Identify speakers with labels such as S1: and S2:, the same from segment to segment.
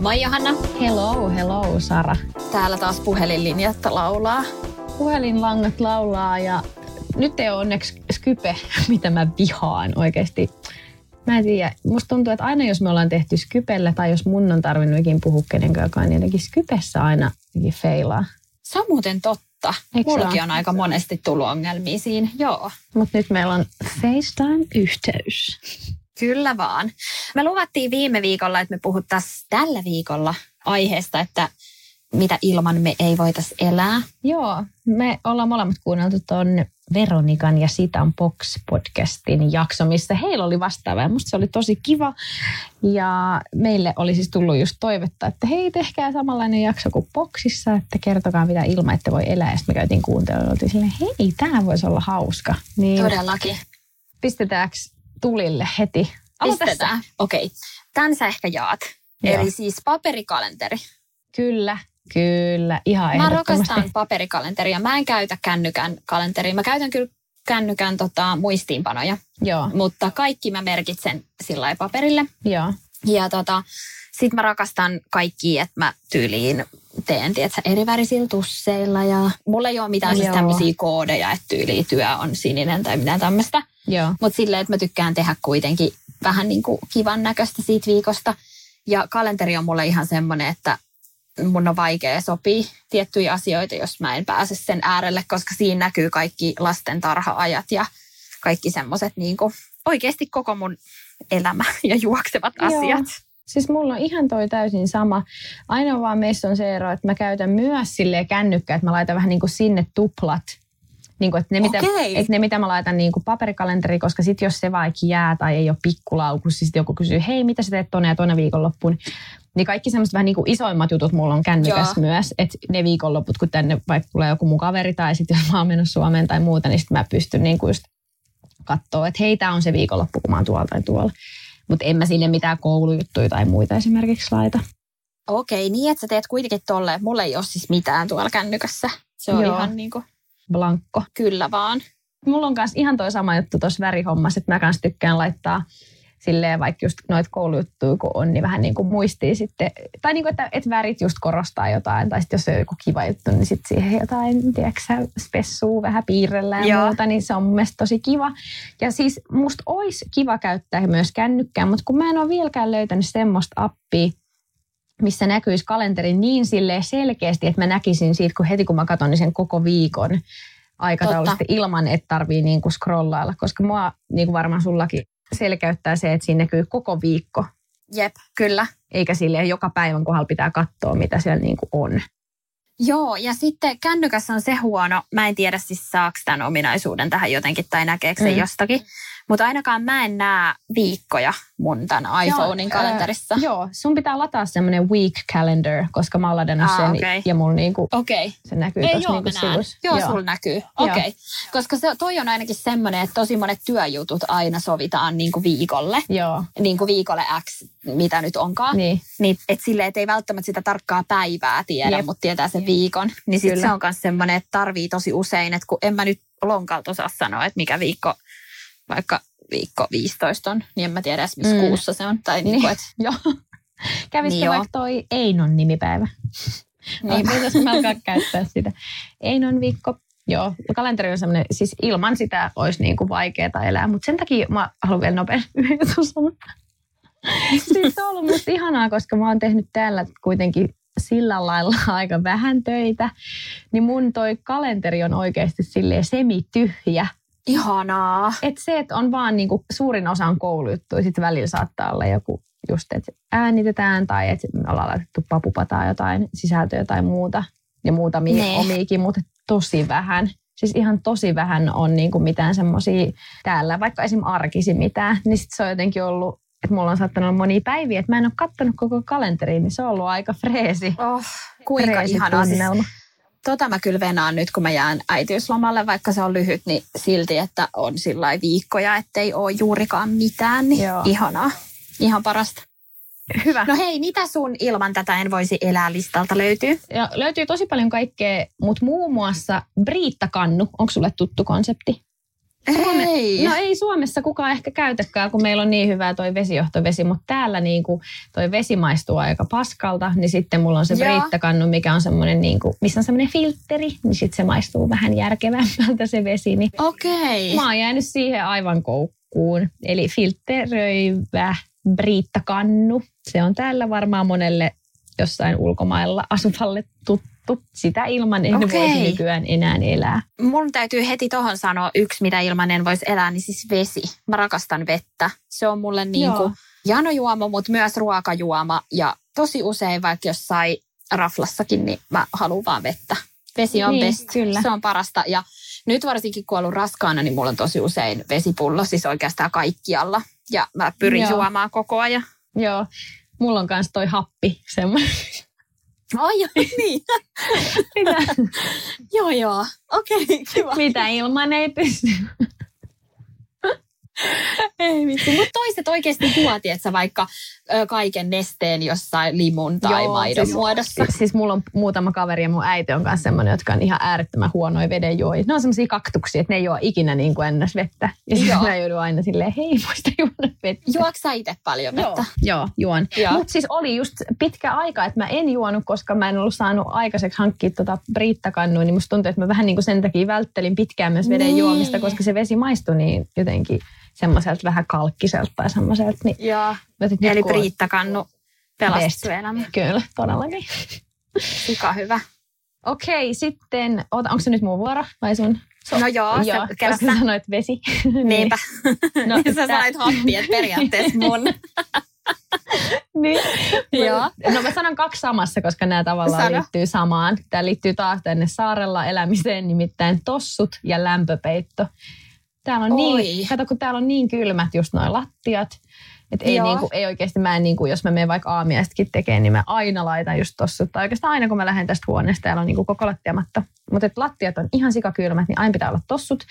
S1: Moi Johanna.
S2: Hello, hello Sara.
S1: Täällä taas puhelinlinjat laulaa.
S2: Puhelinlangat laulaa ja nyt ei ole onneksi Skype, mitä mä vihaan oikeasti. Mä en tiedä, musta tuntuu, että aina jos me ollaan tehty Skypellä tai jos mun on tarvinnut ikin puhua kenenkään, niin jotenkin Skypessä aina jotenkin feilaa.
S1: Se on muuten totta.
S2: Eikö
S1: Mullakin on aika monesti tullut ongelmia siinä. Joo.
S2: Mutta nyt meillä on FaceTime-yhteys.
S1: Kyllä vaan. Me luvattiin viime viikolla, että me puhuttaisiin tällä viikolla aiheesta, että mitä ilman me ei voitaisi elää.
S2: Joo, me ollaan molemmat kuunneltu tuon Veronikan ja Sitan Box-podcastin jakso, missä heillä oli vastaava. Ja musta se oli tosi kiva. Ja meille oli siis tullut just toivetta, että hei, tehkää samanlainen jakso kuin Boxissa, että kertokaa mitä ilman, että voi elää. Ja sitten me käytiin kuuntelemaan ja oltiin silleen, hei, tämä voisi olla hauska. Niin
S1: Todellakin.
S2: pistetäänkö tulille heti?
S1: Pistetään. Okei. Okay. Tän sä ehkä jaat.
S2: Joo.
S1: Eli siis paperikalenteri.
S2: Kyllä, kyllä, ihan
S1: Mä rakastan paperikalenteria. Mä en käytä kännykän kalenteria. Mä käytän kyllä kännykän tota, muistiinpanoja,
S2: Joo,
S1: mutta kaikki mä merkitsen sillä paperille.
S2: joo,
S1: Ja tota, sit mä rakastan kaikki, että mä tyyliin teen, tiedätkö, eri värisillä tusseilla ja mulla ei ole mitään siis tämmöisiä koodeja, että tyyliin työ on sininen tai mitään tämmöistä.
S2: joo.
S1: Mutta silleen, että mä tykkään tehdä kuitenkin vähän niin kuin kivan näköistä siitä viikosta. Ja kalenteri on mulle ihan semmoinen, että mun on vaikea sopia tiettyjä asioita, jos mä en pääse sen äärelle, koska siinä näkyy kaikki lasten tarha-ajat ja kaikki semmoiset niin kuin oikeasti koko mun elämä ja juoksevat
S2: Joo.
S1: asiat.
S2: Siis mulla on ihan toi täysin sama. Ainoa vaan meissä on se ero, että mä käytän myös silleen kännykkää, että mä laitan vähän niin kuin sinne tuplat. Niin kuin, että, ne, mitä, että ne, mitä mä laitan niin kuin paperikalenteri, koska sit jos se vaikka jää tai ei ole pikkulaukussa, siis joku kysyy, hei, mitä sä teet tonne ja tonne viikonloppuun, niin kaikki semmoiset vähän niin kuin isoimmat jutut mulla on kännykäs
S1: Joo.
S2: myös. Että ne viikonloput, kun tänne vaikka tulee joku mun kaveri tai sitten jos mä oon mennyt Suomeen tai muuta, niin sitten mä pystyn niin kuin just katsoa, että hei, tämä on se viikonloppu, kun mä oon tuolla tai tuolla. Mutta en mä sinne mitään koulujuttuja tai muita esimerkiksi laita.
S1: Okei, niin että sä teet kuitenkin tolleen. Mulla ei ole siis mitään tuolla kännykässä. Se on
S2: Joo.
S1: ihan niin kuin,
S2: Blankko.
S1: kyllä vaan.
S2: Mulla on myös ihan toi sama juttu tuossa värihommassa, että mä kans tykkään laittaa silleen vaikka just noita koulujuttuja kun on, niin vähän niin kuin muistii sitten, tai niin kuin, että, että värit just korostaa jotain, tai sitten jos on joku kiva juttu, niin sitten siihen jotain, tiedätkö spessuu vähän piirrellä ja
S1: Joo.
S2: muuta, niin se on mun mielestä tosi kiva. Ja siis musta olisi kiva käyttää myös kännykkää, mutta kun mä en ole vieläkään löytänyt semmoista appia, missä näkyisi kalenteri niin silleen selkeästi, että mä näkisin siitä, kun heti kun mä katson, niin sen koko viikon aikataulusta ilman, että tarvii niinku scrollailla, koska mua niin kuin varmaan sullakin selkeyttää se, että siinä näkyy koko viikko,
S1: Jep, kyllä.
S2: eikä silleen joka päivän kohdalla pitää katsoa, mitä siellä niinku on.
S1: Joo, ja sitten kännykässä on se huono, mä en tiedä siis saako tämän ominaisuuden tähän jotenkin tai näkeekö se
S2: Mm.
S1: jostakin, mutta ainakaan mä en näe viikkoja mun tämän iPhonein
S2: Joo,
S1: kalenterissa.
S2: Äh, joo, sun pitää lataa semmoinen week calendar, koska mä oon ladannut
S1: Aa,
S2: sen
S1: okei.
S2: ja mulla niinku.
S1: Okay.
S2: se näkyy
S1: Ei, joo,
S2: niinku sivussa.
S1: Joo, sulla näkyy. Okei. Okay. Koska se, toi on ainakin semmoinen, että tosi monet työjutut aina sovitaan niin kuin viikolle.
S2: Joo,
S1: Niin kuin viikolle X, mitä nyt onkaan.
S2: niin.
S1: Niin, että silleen, että ei välttämättä sitä tarkkaa päivää tiedä,
S2: Jep.
S1: mutta tietää sen viikon. Niin
S2: Kyllä.
S1: se on myös semmoinen, että tarvii tosi usein, että kun en mä nyt lonkalta osaa sanoa, että mikä viikko, vaikka viikko 15 on, niin en mä tiedä edes missä
S2: Mm.
S1: kuussa se on. Tai niin.
S2: Niin.
S1: Kuin, että,
S2: Joo. Kävisikö
S1: Niin joo.
S2: vaikka toi Einon nimipäivä?
S1: niin.
S2: Niin. Mä alkaa käyttää sitä? Einon viikko. Joo, kalenteri on semmoinen, siis ilman sitä olisi niin kuin vaikeaa elää, mutta sen takia mä haluan vielä sanoa. siis se on ollut musta ihanaa, koska mä oon tehnyt täällä kuitenkin sillä lailla aika vähän töitä, niin mun toi kalenteri on oikeasti silleen semityhjä.
S1: Ihanaa.
S2: Et se, että on vaan niinku, suurin osa on koulujuttuja, sitten välillä saattaa olla joku just, että äänitetään tai että me ollaan laitettu papupa tai jotain sisältöä tai muuta. ja muutamia
S1: Nee.
S2: omiikin, mutta tosi vähän. Siis ihan tosi vähän on niinku mitään semmoisia täällä, vaikka esim. arkisi mitään, niin sit se on jotenkin ollut, että mulla on saattanut olla monia päiviä, että mä en ole kattonut koko kalenteriin, niin se on ollut aika freesi.
S1: Oh, kuinka
S2: freesi
S1: ihanaa. Siis. Tota mä kyllä venaan nyt, kun mä jään äitiyslomalle, vaikka se on lyhyt, niin silti, että on sillä viikkoja, ettei ole juurikaan mitään. Niin
S2: Joo.
S1: ihanaa. Ihan parasta.
S2: Hyvä.
S1: No hei, mitä sun ilman tätä en voisi elää listalta löytyy?
S2: Ja löytyy tosi paljon kaikkea, mutta muun muassa Briittakannu, onko sulle tuttu konsepti? Suome-
S1: Ei.
S2: No ei Suomessa kukaan ehkä käytäkään, kun meillä on niin hyvää toi vesijohtovesi, mutta täällä niinku toi vesi maistuu aika paskalta, niin sitten mulla on se
S1: Joo.
S2: briittakannu, mikä on semmoinen, niinku, missä on semmoinen filtteri, niin sitten se maistuu vähän järkevämmältä se vesi. Niin
S1: Okei.
S2: mä oon jäänyt siihen aivan koukkuun. Eli filtteröivä briittakannu. Se on täällä varmaan monelle jossain ulkomailla asuvalle tuttu. Sitä ilman en
S1: Okei.
S2: voisi nykyään enää elää.
S1: Mun täytyy heti tohon sanoa yksi, mitä ilman en voisi elää, niin siis vesi. Mä rakastan vettä. Se on mulle niin kuin janojuoma, mutta myös ruokajuoma. Ja tosi usein vaikka jossain raflassakin, niin mä haluan vaan vettä. Vesi on
S2: Niin,
S1: best.
S2: kyllä.
S1: Se on parasta. Ja nyt varsinkin kun olen ollut raskaana, niin mulla on tosi usein vesipullo, siis oikeastaan kaikkialla. Ja mä pyrin
S2: Joo.
S1: juomaan koko ajan.
S2: Joo, mulla on myös toi happi semmoinen.
S1: Ai, niin.
S2: Mitä,
S1: joo, joo. Okei, okay, kiva.
S2: mitä ilman ei pysty.
S1: Ei vitsi. Mutta toiset oikeasti juo, tietsä, vaikka ö, kaiken nesteen jossain limun tai
S2: Joo,
S1: maidon
S2: siis-
S1: muodossa.
S2: Siis, siis mulla on muutama kaveri ja mun äiti on kanssa semmoinen, jotka on ihan äärettömän huonoja vedenjuojia. Ne on semmoisia kaktuksia, että ne ei juo ikinä niin kuin ennäs vettä. Ja sitten mä joudun aina silleen, hei, voista juoda vettä.
S1: Juoksa itse paljon vettä?
S2: Joo, juon.
S1: Joo.
S2: Mutta siis oli just pitkä aika, että mä en juonut, koska mä en ollut saanut aikaiseksi hankkia tota briittakannua, niin musta tuntuu, että mä vähän niin kuin sen takia välttelin pitkään myös veden
S1: Niin.
S2: juomista, koska se vesi maistui niin jotenkin semmoiselta vähän kalkkiselta tai semmoiselta. Niin
S1: Joo.
S2: nyt
S1: Eli
S2: kun
S1: pelasti
S2: Best.
S1: sun elämä.
S2: Kyllä, todellakin.
S1: Sika hyvä.
S2: Okei, sitten, oota, onko se nyt mun vuoro vai sun?
S1: No joo,
S2: Joo,
S1: sä
S2: koska sä sanoit vesi.
S1: Niinpä.
S2: No,
S1: No, sä
S2: tää-
S1: sanoit happi, että periaatteessa mun.
S2: niin.
S1: Joo.
S2: No mä sanon kaksi samassa, koska nämä tavallaan
S1: Sano.
S2: liittyy samaan. Tämä liittyy taas tänne saarella elämiseen, nimittäin tossut ja lämpöpeitto. Täällä on
S1: Oi.
S2: niin, kato kun täällä on niin kylmät just noin lattiat, että ei,
S1: Joo.
S2: niinku, ei oikeasti, mä en niinku, jos mä menen vaikka aamiaistakin tekemään, niin mä aina laitan just tossut. Tai oikeastaan aina kun mä lähden tästä huoneesta, täällä on niinku koko lattiamatta. Mutta lattiat on ihan sikakylmät, niin aina pitää olla tossut.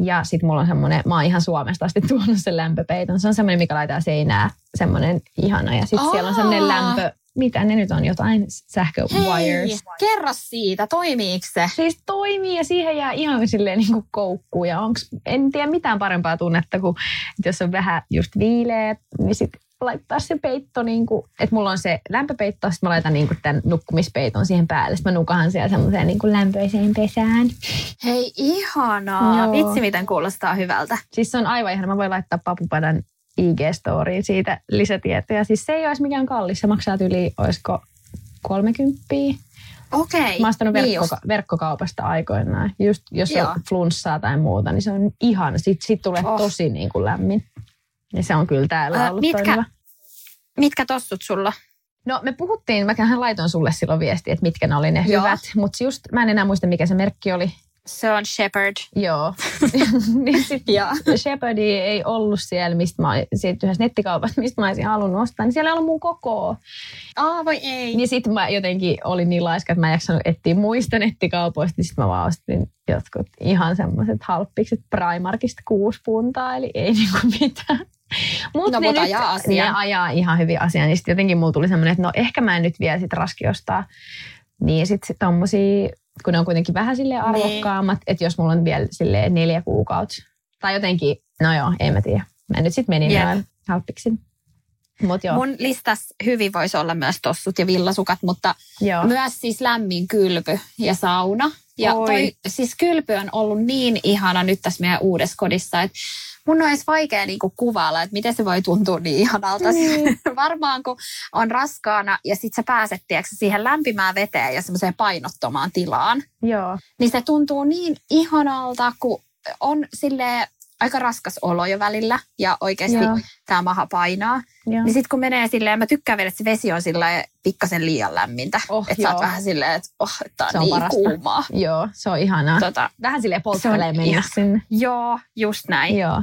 S2: Ja sitten mulla on semmoinen, mä oon ihan Suomesta asti tuonut sen lämpöpeiton. Se on semmoinen, mikä laitetaan seinää, semmoinen ihana. Ja sitten siellä on semmoinen lämpö, mitä ne nyt on, jotain sähkö wires.
S1: kerro siitä, toimiiko se?
S2: Siis toimii ja siihen jää ihan silleen niin kuin koukkuun. Ja onks, en tiedä mitään parempaa tunnetta kuin, että jos on vähän just viileä, niin sitten laittaa se peitto, niin kuin, että mulla on se lämpöpeitto, sitten mä laitan niin kuin tämän nukkumispeiton siihen päälle. Sitten mä nukahan siellä semmoiseen niin kuin lämpöiseen pesään.
S1: Hei, ihanaa.
S2: Joo.
S1: Vitsi, miten kuulostaa hyvältä.
S2: Siis se on aivan ihana. Mä voin laittaa papupadan IG-storiin siitä lisätietoja. Siis se ei olisi mikään kallis. Se maksaa yli, olisiko 30.
S1: Okei.
S2: Mä oon ostanut
S1: niin
S2: verkko,
S1: just.
S2: verkkokaupasta aikoinaan. Just jos
S1: Joo.
S2: on flunssaa tai muuta, niin se on ihana. Sitten sit tulee
S1: oh.
S2: tosi niin kuin lämmin. Ja se on kyllä täällä
S1: Ä,
S2: ollut
S1: mitkä-
S2: toimiva.
S1: Mitkä tossut sulla?
S2: No me puhuttiin, mähän laitoin sulle silloin viestiä, että mitkä ne oli ne
S1: Joo.
S2: hyvät. Mutta just, mä en enää muista mikä se merkki oli.
S1: Se on Shepherd.
S2: Joo. niin sit
S1: Joo.
S2: Shepherdi ei ollut siellä, mistä mä, siitä yhdessä nettikaupasta, mistä mä olisin halunnut ostaa, niin siellä ei ollut mun kokoa.
S1: Aa, voi ei.
S2: Niin sitten mä jotenkin olin niin laiska, että mä en jaksanut etsiä muista nettikaupoista, niin sitten mä vaan ostin jotkut ihan semmoiset halppikset Primarkista kuusi puntaa, eli ei niinku mitään. Mut
S1: No,
S2: ne
S1: mut
S2: nyt-
S1: ajaa asian.
S2: Ne ajaa ihan hyvin asiaa, niin sitten jotenkin mulla tuli semmoinen, että no ehkä mä en nyt vielä sit raski ostaa. Niin sitten sit tommosia, kun ne on kuitenkin vähän silleen
S1: Niin.
S2: arvokkaammat, että jos mulla on vielä silleen neljä kuukautta. Tai jotenkin, no joo, en mä tiedä. Mä nyt sitten menin
S1: Jep.
S2: noin halppiksin. Mut joo,
S1: Mun listas hyvin voisi olla myös tossut ja villasukat, mutta
S2: joo.
S1: myös siis lämmin kylpy ja sauna. Ja
S2: Oi.
S1: toi, siis kylpy on ollut niin ihana nyt tässä meidän uudessa kodissa, että mun on edes vaikea niinku kuvailla, että miten se voi tuntua niin ihanalta.
S2: Niin.
S1: Varmaan kun on raskaana ja sit sä pääset tiedätkö, siihen lämpimään veteen ja semmoiseen painottomaan tilaan,
S2: joo.
S1: niin se tuntuu niin ihanalta, kun on sille aika raskas olo jo välillä ja oikeasti
S2: Joo.
S1: tämä maha painaa.
S2: Joo.
S1: Niin sitten kun menee silleen, mä tykkään vielä, että se vesi on silleen pikkasen liian lämmintä.
S2: Oh,
S1: että sä oot vähän silleen, että oh, tää on,
S2: Se on
S1: niin
S2: parasta.
S1: kuumaa.
S2: Joo, se on ihanaa.
S1: Tota,
S2: Vähän silleen polttelee mennä sinne.
S1: joo, just näin.
S2: Joo.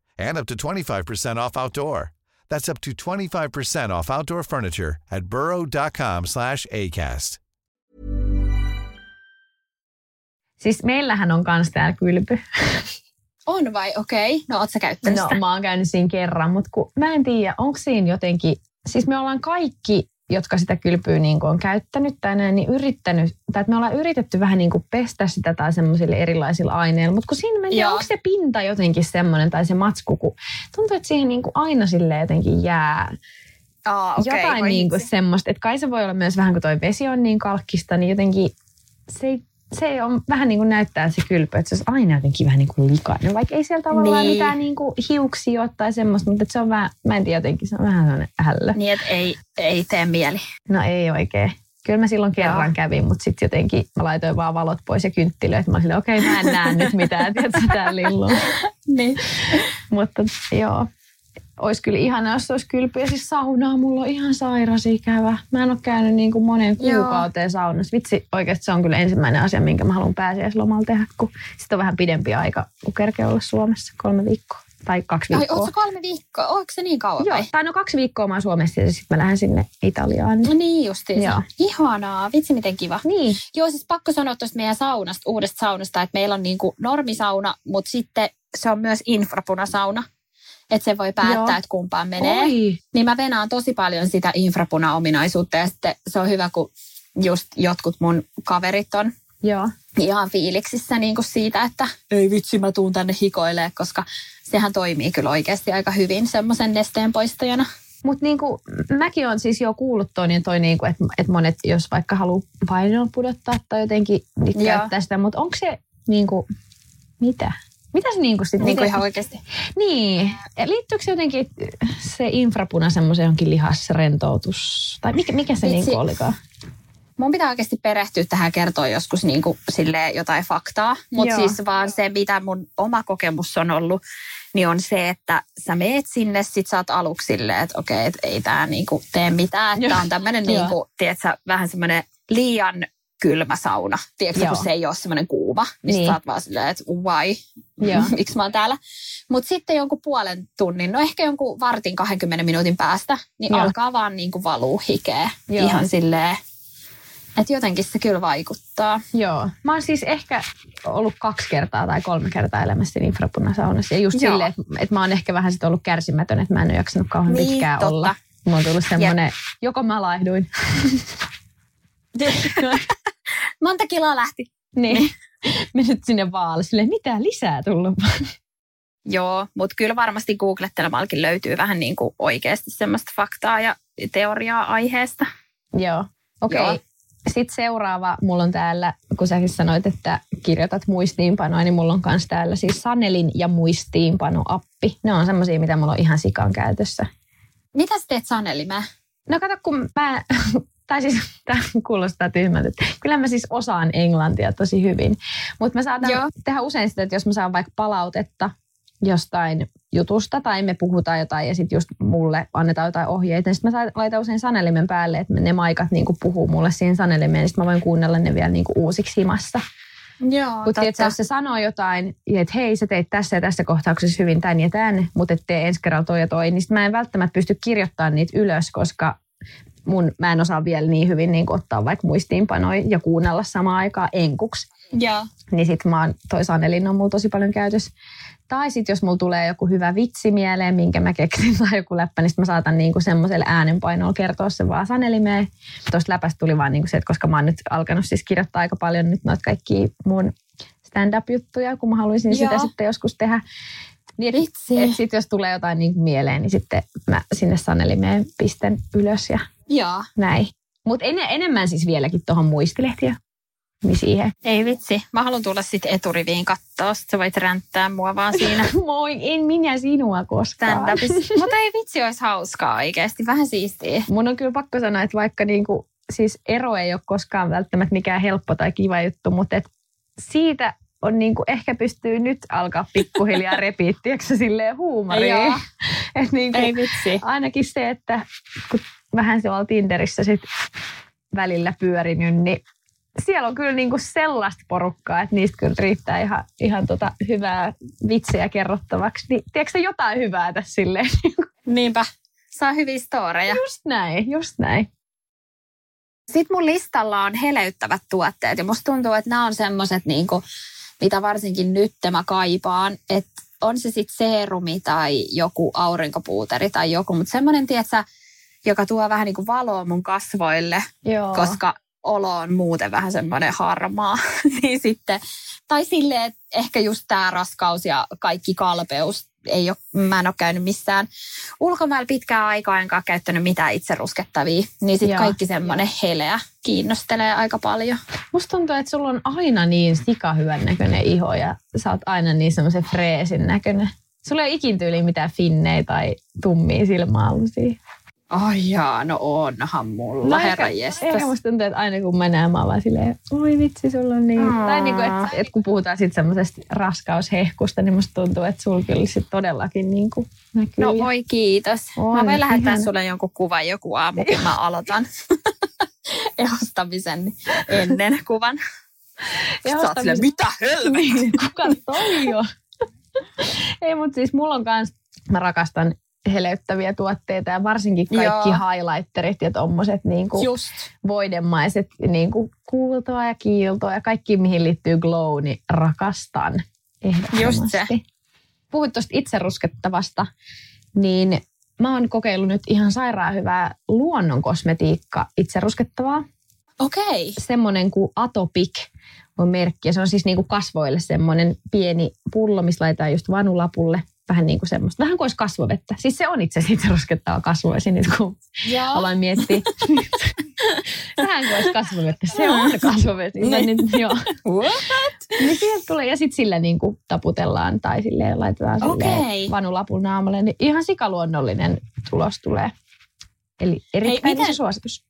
S3: and up to 25% off outdoor. That's up to 25% off outdoor furniture at burrow.com/acast.
S2: Siis meillähän on kans täällä kylpy.
S1: On vai? Okei. Okay. No oot sä käyttänyt
S2: No
S1: sitä?
S2: mä oon käynyt siinä kerran, mutta kun, mä en tiedä, onko siinä jotenkin, siis me ollaan kaikki, jotka sitä kylpyä niin kuin on käyttänyt tai näin, niin yrittänyt, tai että me ollaan yritetty vähän niin kuin pestä sitä tai semmoisilla erilaisilla aineilla, mutta kun siinä
S1: Joo.
S2: onko se pinta jotenkin semmoinen tai se matsku, kun tuntuu, että siihen niin kuin aina sille jotenkin jää
S1: Aa, okei.
S2: jotain niin kuin semmoista, että kai se voi olla myös vähän kuin toi vesi on niin kalkkista, niin jotenkin se, ei- se on vähän niin kuin näyttää se kylpy, että se olisi aina jotenkin vähän niin kuin likainen, vaikka ei siellä tavallaan
S1: Niin.
S2: mitään niin kuin hiuksia ole tai semmoista, mutta se on vähän, mä en tiedä jotenkin, se on vähän sellainen hällö.
S1: Niin, että ei, ei tee mieli.
S2: No ei oikein. Kyllä mä silloin kerran
S1: Joo.
S2: kävin, mutta sitten jotenkin mä laitoin vaan valot pois ja kynttilöit. Mä olin okei, mä en näe nyt mitään, tiedätkö, tää lillu.
S1: Niin.
S2: Mutta joo, olisi kyllä ihana, jos olisi kylpy. Ja siis saunaa mulla on ihan sairas ikävä. Mä en ole käynyt niin kuin monen
S1: Joo.
S2: kuukauteen saunassa. Vitsi, oikeasti se on kyllä ensimmäinen asia, minkä mä haluan pääsiäislomalla tehdä, kun sitten on vähän pidempi aika, kun kerkee olla Suomessa kolme viikkoa. Tai kaksi
S1: Ai,
S2: viikkoa.
S1: ootko kolme viikkoa? Ootko se niin kauan
S2: Joo,
S1: vai?
S2: tai no kaksi viikkoa mä oon Suomessa ja sitten mä lähden sinne Italiaan.
S1: No niin justiinsa.
S2: Joo.
S1: Ihanaa. Vitsi miten kiva.
S2: Niin,
S1: Joo, siis pakko sanoa tuosta meidän saunasta, uudesta saunasta, että meillä on niinku normisauna, mutta sitten se on myös infrapunasauna. Että se voi päättää,
S2: Joo.
S1: että kumpaan menee.
S2: Oi.
S1: Niin mä venaan tosi paljon sitä infrapuna-ominaisuutta ja sitten se on hyvä, kun just jotkut mun kaverit on
S2: Joo.
S1: ihan fiiliksissä niin kuin siitä, että ei vitsi, mä tuun tänne hikoilee, koska sehän toimii kyllä oikeasti aika hyvin semmoisen nesteen poistajana.
S2: Mutta niinku, mäkin olen siis jo kuullut toi, niin toi niinku, että et monet, jos vaikka haluaa painoa pudottaa tai jotenkin, niin käyttää sitä. Mutta onko se niinku, mitä? Mitä se niinku sitten?
S1: Niin kuin ihan oikeasti.
S2: Niin. Ja Liittyykö se jotenkin se infrapuna semmoiseen jonkin lihasrentoutus? Tai mikä, mikä se
S1: Vitsi.
S2: niinku olikaan?
S1: Mun pitää oikeasti perehtyä tähän kertoa joskus niin kuin silleen jotain faktaa. Mutta siis vaan se, mitä mun oma kokemus on ollut, niin on se, että sä meet sinne, sit sä oot aluksi silleen, että okei, et ei tää niinku tee mitään. Että on tämmönen niinku, tiedätkö, vähän semmoinen liian kylmä sauna. Tiedätkö,
S2: Joo.
S1: kun se ei ole semmoinen kuuma, niin,
S2: Niin.
S1: sä oot vaan silleen, että why, miksi mä oon täällä. Mutta sitten jonkun puolen tunnin, no ehkä jonkun vartin 20 minuutin päästä, niin
S2: Joo.
S1: alkaa vaan niinku valuu hikeä.
S2: Joo.
S1: Ihan silleen, että jotenkin se kyllä vaikuttaa.
S2: Joo. Mä oon siis ehkä ollut kaksi kertaa tai kolme kertaa elämässäni infrapunasaunassa. Ja just
S1: Joo.
S2: silleen, että, että mä oon ehkä vähän sit ollut kärsimätön, että mä en ole jaksanut kauhean
S1: Niin,
S2: pitkään
S1: totta.
S2: olla. Mulla on tullut semmoinen, joko mä laihduin.
S1: Monta kiloa lähti.
S2: Niin. Mennyt sinne vaalle silleen, mitä lisää tullut?
S1: Joo, mutta kyllä varmasti googlettelemallakin löytyy vähän niin kuin oikeasti semmoista faktaa ja teoriaa aiheesta.
S2: Joo. Okei.
S1: Joo.
S2: Okay. Sitten seuraava, mulla on täällä, kun säkin sanoit, että kirjoitat muistiinpanoa, niin mulla on myös täällä siis Sanelin ja muistiinpano-appi. Ne on semmoisia, mitä mulla on ihan sikan käytössä.
S1: Mitä sä teet Sanelimää?
S2: No kato, kun mä, tai siis tämä kuulostaa tyhmältä, että kyllä mä siis osaan englantia tosi hyvin. Mutta mä saatan
S1: Joo.
S2: tehdä usein sitä, että jos mä saan vaikka palautetta jostain jutusta tai me puhutaan jotain ja sitten just mulle annetaan jotain ohjeita, niin sitten mä laitan usein sanelimen päälle, että ne maikat niinku puhuu mulle siihen sanelimeen, niin sitten mä voin kuunnella ne vielä niinku uusiksi himassa.
S1: Joo,
S2: Mutta tiedätkö, jos se sanoo jotain, että hei, sä teit tässä ja tässä kohtauksessa hyvin tän ja tän, mutta et tee ensi kerralla toi ja toi, niin sit mä en välttämättä pysty kirjoittamaan niitä ylös, koska mun, mä en osaa vielä niin hyvin niin ottaa vaikka muistiinpanoja ja kuunnella samaan aikaan enkuksi.
S1: Joo.
S2: Niin sit mä oon, toi Sanelin on mulla tosi paljon käytössä. Tai sit jos mulla tulee joku hyvä vitsi mieleen, minkä mä keksin tai joku läppä, niin sit mä saatan niinku semmoiselle äänenpainolla kertoa sen vaan Sanelimeen. Tuosta läpästä tuli vaan niinku se, että koska mä oon nyt alkanut siis kirjoittaa aika paljon nyt noita kaikki mun stand-up-juttuja, kun mä haluaisin sitä
S1: Joo.
S2: sitten joskus tehdä. Niin, et,
S1: Vitsi.
S2: et sit jos tulee jotain niin mieleen, niin sitten mä sinne Sanelimeen pistän ylös ja
S1: Joo.
S2: näin. Mutta en, enemmän siis vieläkin tuohon muistilehtiä. Niin siihen.
S1: Ei vitsi. Mä haluan tulla sitten eturiviin katsoa. Sitten sä voit ränttää mua vaan siinä
S2: Moi, en minä sinua koskaan.
S1: Mutta ei vitsi, olisi hauskaa oikeasti. Vähän siistiä.
S2: Mun on kyllä pakko sanoa, että vaikka niinku, siis ero ei ole koskaan välttämättä mikään helppo tai kiva juttu, mutta et siitä on niinku, ehkä pystyy nyt alkaa pikkuhiljaa repiä, tiedätkö, silleen huumoria.
S1: Joo.
S2: Et niinku,
S1: Ei vitsi.
S2: ainakin se, että kun vähän tuolla Tinderissä sit välillä pyörinyt, niin siellä on kyllä niinku sellaista porukkaa, että niistä kyllä riittää ihan, ihan tota hyvää vitsejä kerrottavaksi. Niin, tiedätkö jotain hyvää tässä silleen?
S1: Niinpä. Saa hyviä storeja.
S2: Just näin, just näin.
S1: Sitten mun listalla on heleyttävät tuotteet ja musta tuntuu, että nämä on semmoiset, niinku, mitä varsinkin nyt mä kaipaan, että on se sitten seerumi tai joku aurinkopuuteri tai joku, mutta semmoinen, tiedätkö, joka tuo vähän niin kuin valoa mun kasvoille,
S2: Joo.
S1: koska olo on muuten vähän semmoinen harmaa. niin sitten, tai silleen, että ehkä just tämä raskaus ja kaikki kalpeus, ei ole, mä en ole käynyt missään ulkomailla pitkään aikaa, enkä käyttänyt mitään itse ruskettavia. Niin sitten kaikki semmoinen heleä kiinnostelee aika paljon.
S2: Musta tuntuu, että sulla on aina niin sikahyvän näköinen iho ja sä oot aina niin semmoisen freesin näköinen. Sulla ei ole ikin tyyliin mitään finnejä tai tummia silmäalusia.
S1: Ai jaa, no onhan mulla, herra jestas.
S2: Ehkä musta tuntuu, että aina kun mä näen, mä oon vaan silleen, oi vitsi, sulla on niin.
S1: Aa.
S2: Tai niin kuin, että, että kun puhutaan sitten semmoisesta raskaushehkusta, niin musta tuntuu, että sulla kyllä sit todellakin niin kuin näkyy.
S1: No voi kiitos.
S2: On,
S1: mä voin lähettää
S2: ihana.
S1: sulle jonkun kuvan joku aamu, kun mä aloitan ehostamisen ennen kuvan. Sitten sä oot mitä helvettiä?
S2: Niin, kuka toi on? Ei, mutta siis mulla on kans, mä rakastan heleyttäviä tuotteita ja varsinkin kaikki
S1: Joo.
S2: highlighterit ja tommoset niinku
S1: Just.
S2: voidemaiset niinku kuultoa ja kiiltoa ja kaikki mihin liittyy glow, niin rakastan ehdottomasti.
S1: Just se.
S2: Puhuit tuosta itse ruskettavasta, niin mä oon kokeillut nyt ihan sairaan hyvää luonnon kosmetiikka itse ruskettavaa
S1: Okei. Okay.
S2: semmoinen kuin Atopic on merkki. Ja se on siis niin kuin kasvoille semmoinen pieni pullo, missä laitetaan just vanulapulle. Vähän niin kuin semmoista. Vähän kuin olisi kasvovettä. Siis se on itse asiassa ruskettava kasvoesi nyt, kun
S1: Joo.
S2: aloin miettiä. Vähän kuin olisi kasvovettä. Se on kasvovesi.
S1: Niin.
S2: Niin. Joo.
S1: What?
S2: Niin sieltä tulee, ja sitten sillä niin kuin taputellaan tai sille laitetaan silleen
S1: Okei.
S2: vanulapun naamalle. Niin ihan sikaluonnollinen tulos tulee. Eli erittäin
S1: miten-
S2: iso suositus.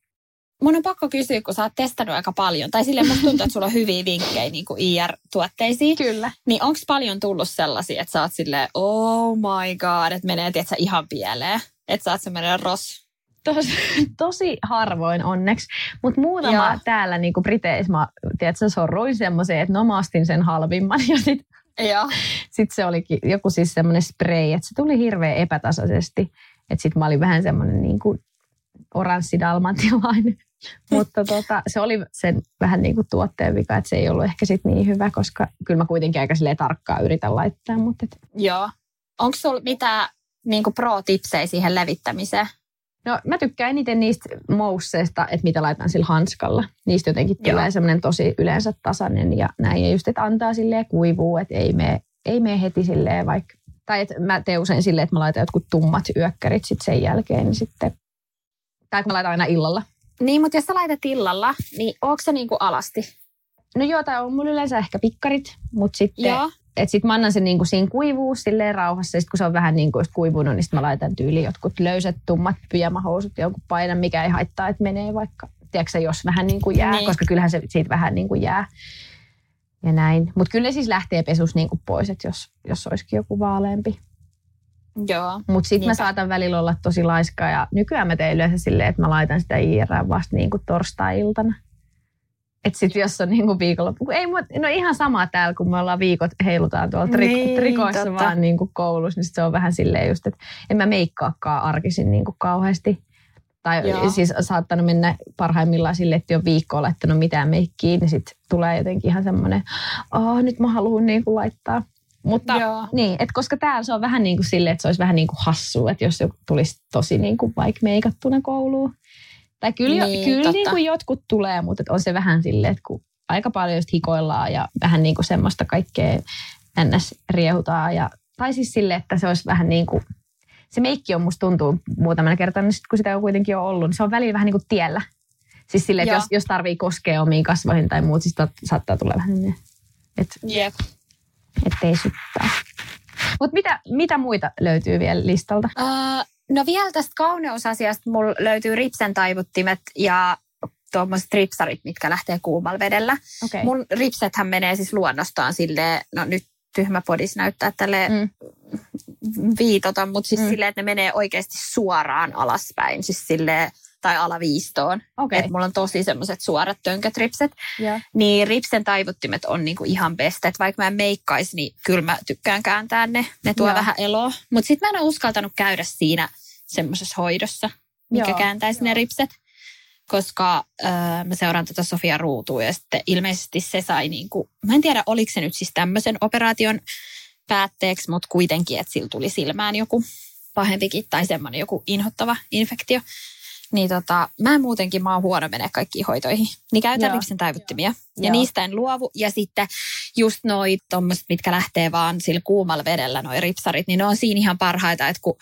S1: Mun on pakko kysyä, kun sä oot testannut aika paljon. Tai silleen musta tuntuu, että sulla on hyviä vinkkejä niin kuin IR-tuotteisiin.
S2: Kyllä.
S1: Niin onko paljon tullut sellaisia, että sä oot silleen, oh my god, että menee tietsä, ihan pieleen. Että sä oot semmoinen ros.
S2: Tosi, tosi harvoin onneksi. Mutta muutama
S1: Joo.
S2: täällä niin kuin Briteissä, mä tiedätkö, sorruin semmoiseen, että no mä ostin sen halvimman. Ja sitten sit se olikin joku siis semmoinen spray, että se tuli hirveän epätasaisesti. Että sitten mä olin vähän semmoinen niin kuin oranssidalmantilainen. Mutta tota, se oli sen vähän niin kuin tuotteen vika, että se ei ollut ehkä sit niin hyvä, koska kyllä mä kuitenkin aika silleen tarkkaan yritän laittaa. Mutta et,
S1: Joo. Onko sulla mitään niin pro-tipsejä siihen levittämiseen?
S2: No mä tykkään eniten niistä mousseista, että mitä laitan sillä hanskalla. Niistä jotenkin
S1: Joo.
S2: tulee semmoinen tosi yleensä tasainen ja näin. Ja just, että antaa silleen kuivuu, että ei mene, ei mene heti silleen vaikka... Tai että mä teen usein silleen, että mä laitan jotkut tummat yökkärit sitten sen jälkeen, niin sitten... Tai kun mä laitan aina illalla.
S1: Niin, mutta jos sä laitat illalla, niin onko se niinku alasti?
S2: No joo, tai on mulla yleensä ehkä pikkarit, mutta sitten...
S1: Joo.
S2: Että sit mä annan sen niinku siinä kuivuu silleen rauhassa. Ja sit kun se on vähän niinku just kuivunut, niin sit mä laitan tyyliin jotkut löysät, tummat pyjamahousut ja jonkun paidan, mikä ei haittaa, että menee vaikka, tiedätkö jos vähän niin kuin jää,
S1: Niin.
S2: koska kyllähän se siitä vähän niin kuin jää. Ja näin. Mutta kyllä ne siis lähtee pesus niin kuin pois, että jos, jos olisikin joku vaaleampi.
S1: Joo.
S2: Mutta sitten mä saatan välillä olla tosi laiska ja nykyään mä teen yleensä silleen, että mä laitan sitä IR vasta niin kuin torstai-iltana. Että sitten jos on niinku viikonloppu, kun ei no ihan sama täällä, kun me ollaan viikot heilutaan tuolla trik-
S1: Niin,
S2: trikoissa
S1: totta.
S2: vaan niinku koulussa, niin sit se on vähän silleen just, että en mä meikkaakaan arkisin niinku kauheasti. Tai
S1: Joo.
S2: siis saattanut mennä parhaimmillaan sille, että jo viikko on laittanut mitään meikkiä, niin sitten tulee jotenkin ihan semmoinen, oh, nyt mä haluan niinku laittaa. Mutta
S1: Joo.
S2: niin, että koska täällä se on vähän niin kuin silleen, että se olisi vähän niin kuin hassua, että jos joku tulisi tosi niin kuin vaikka meikattuna kouluun. Tai kyllä,
S1: Niin,
S2: kyllä
S1: totta.
S2: niin kuin jotkut tulee, mutta on se vähän silleen, että kun aika paljon just hikoillaan ja vähän niin kuin semmoista kaikkea ns. riehutaan. Ja, tai siis silleen, että se olisi vähän niin kuin, se meikki on musta tuntuu muutamana kertaa, niin sit kun sitä on kuitenkin jo ollut, niin se on välillä vähän niin kuin tiellä. Siis silleen, että
S1: Joo.
S2: jos, jos tarvii koskea omiin kasvoihin tai muut, siis saattaa tulla vähän niin, että
S1: Jep.
S2: Ettei syttää. Mutta mitä, mitä muita löytyy vielä listalta?
S1: Uh, no vielä tästä kauneusasiasta mulla löytyy ripsen taivuttimet ja tuommoiset ripsarit, mitkä lähtee kuumalla vedellä.
S2: Okay.
S1: Mun ripsethän menee siis luonnostaan silleen, no nyt tyhmä podis näyttää tälle
S2: Mm.
S1: viitota, mutta siis
S2: mm.
S1: silleen, että ne menee oikeasti suoraan alaspäin, siis silleen, tai alaviistoon. Okay. Mulla on tosi semmoiset suorat tönkät ripset.
S2: Joo.
S1: Niin ripsen taivuttimet on niinku ihan best. Et vaikka mä en meikkaisi, niin kyllä mä tykkään kääntää ne. Ne tuo
S2: Joo.
S1: vähän eloa. Mutta sitten mä en ole uskaltanut käydä siinä semmoisessa hoidossa, mikä
S2: Joo.
S1: kääntäisi ne ripset. Koska öö, mä seuraan tätä Sofia Ruutua ja sitten ilmeisesti se sai niinku, mä en tiedä oliko se nyt siis tämmöisen operaation päätteeksi, mutta kuitenkin, että sillä tuli silmään joku pahempikin tai semmoinen joku inhottava infektio. Niin tota, mä muutenkin, mä oon huono menee kaikkiin hoitoihin. Niin käytän
S2: Joo.
S1: ripsen taivuttimia. Ja
S2: Joo.
S1: niistä en luovu. Ja sitten just noi tommoset, mitkä lähtee vaan sillä kuumalla vedellä, noi ripsarit, niin ne on siinä ihan parhaita, että kun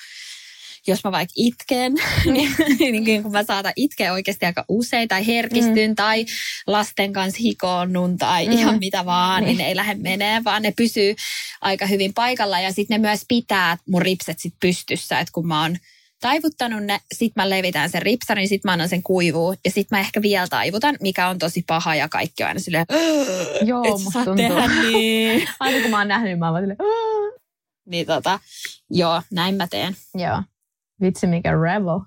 S1: jos mä vaikka itken, niin, niin kun mä saatan itkeä oikeasti aika usein tai herkistyn mm. tai lasten kanssa hikoonnun tai
S2: Mm.
S1: mm. ihan mitä vaan,
S2: Niin.
S1: niin. niin ne ei lähde menee, vaan ne pysyy aika hyvin paikalla ja sitten ne myös pitää mun ripset sit pystyssä, että kun mä oon taivuttanut ne, sit mä levitän sen ripsarin, sit mä annan sen kuivuu ja sit mä ehkä vielä taivutan, mikä on tosi paha ja kaikki on aina silleen,
S2: Joo,
S1: et
S2: musta tuntuu.
S1: tehdä niin.
S2: Aina kun mä oon nähnyt, mä oon vaan silleen, "Aah."
S1: niin tota, joo, näin mä teen.
S2: Joo. Vitsi mikä rebel.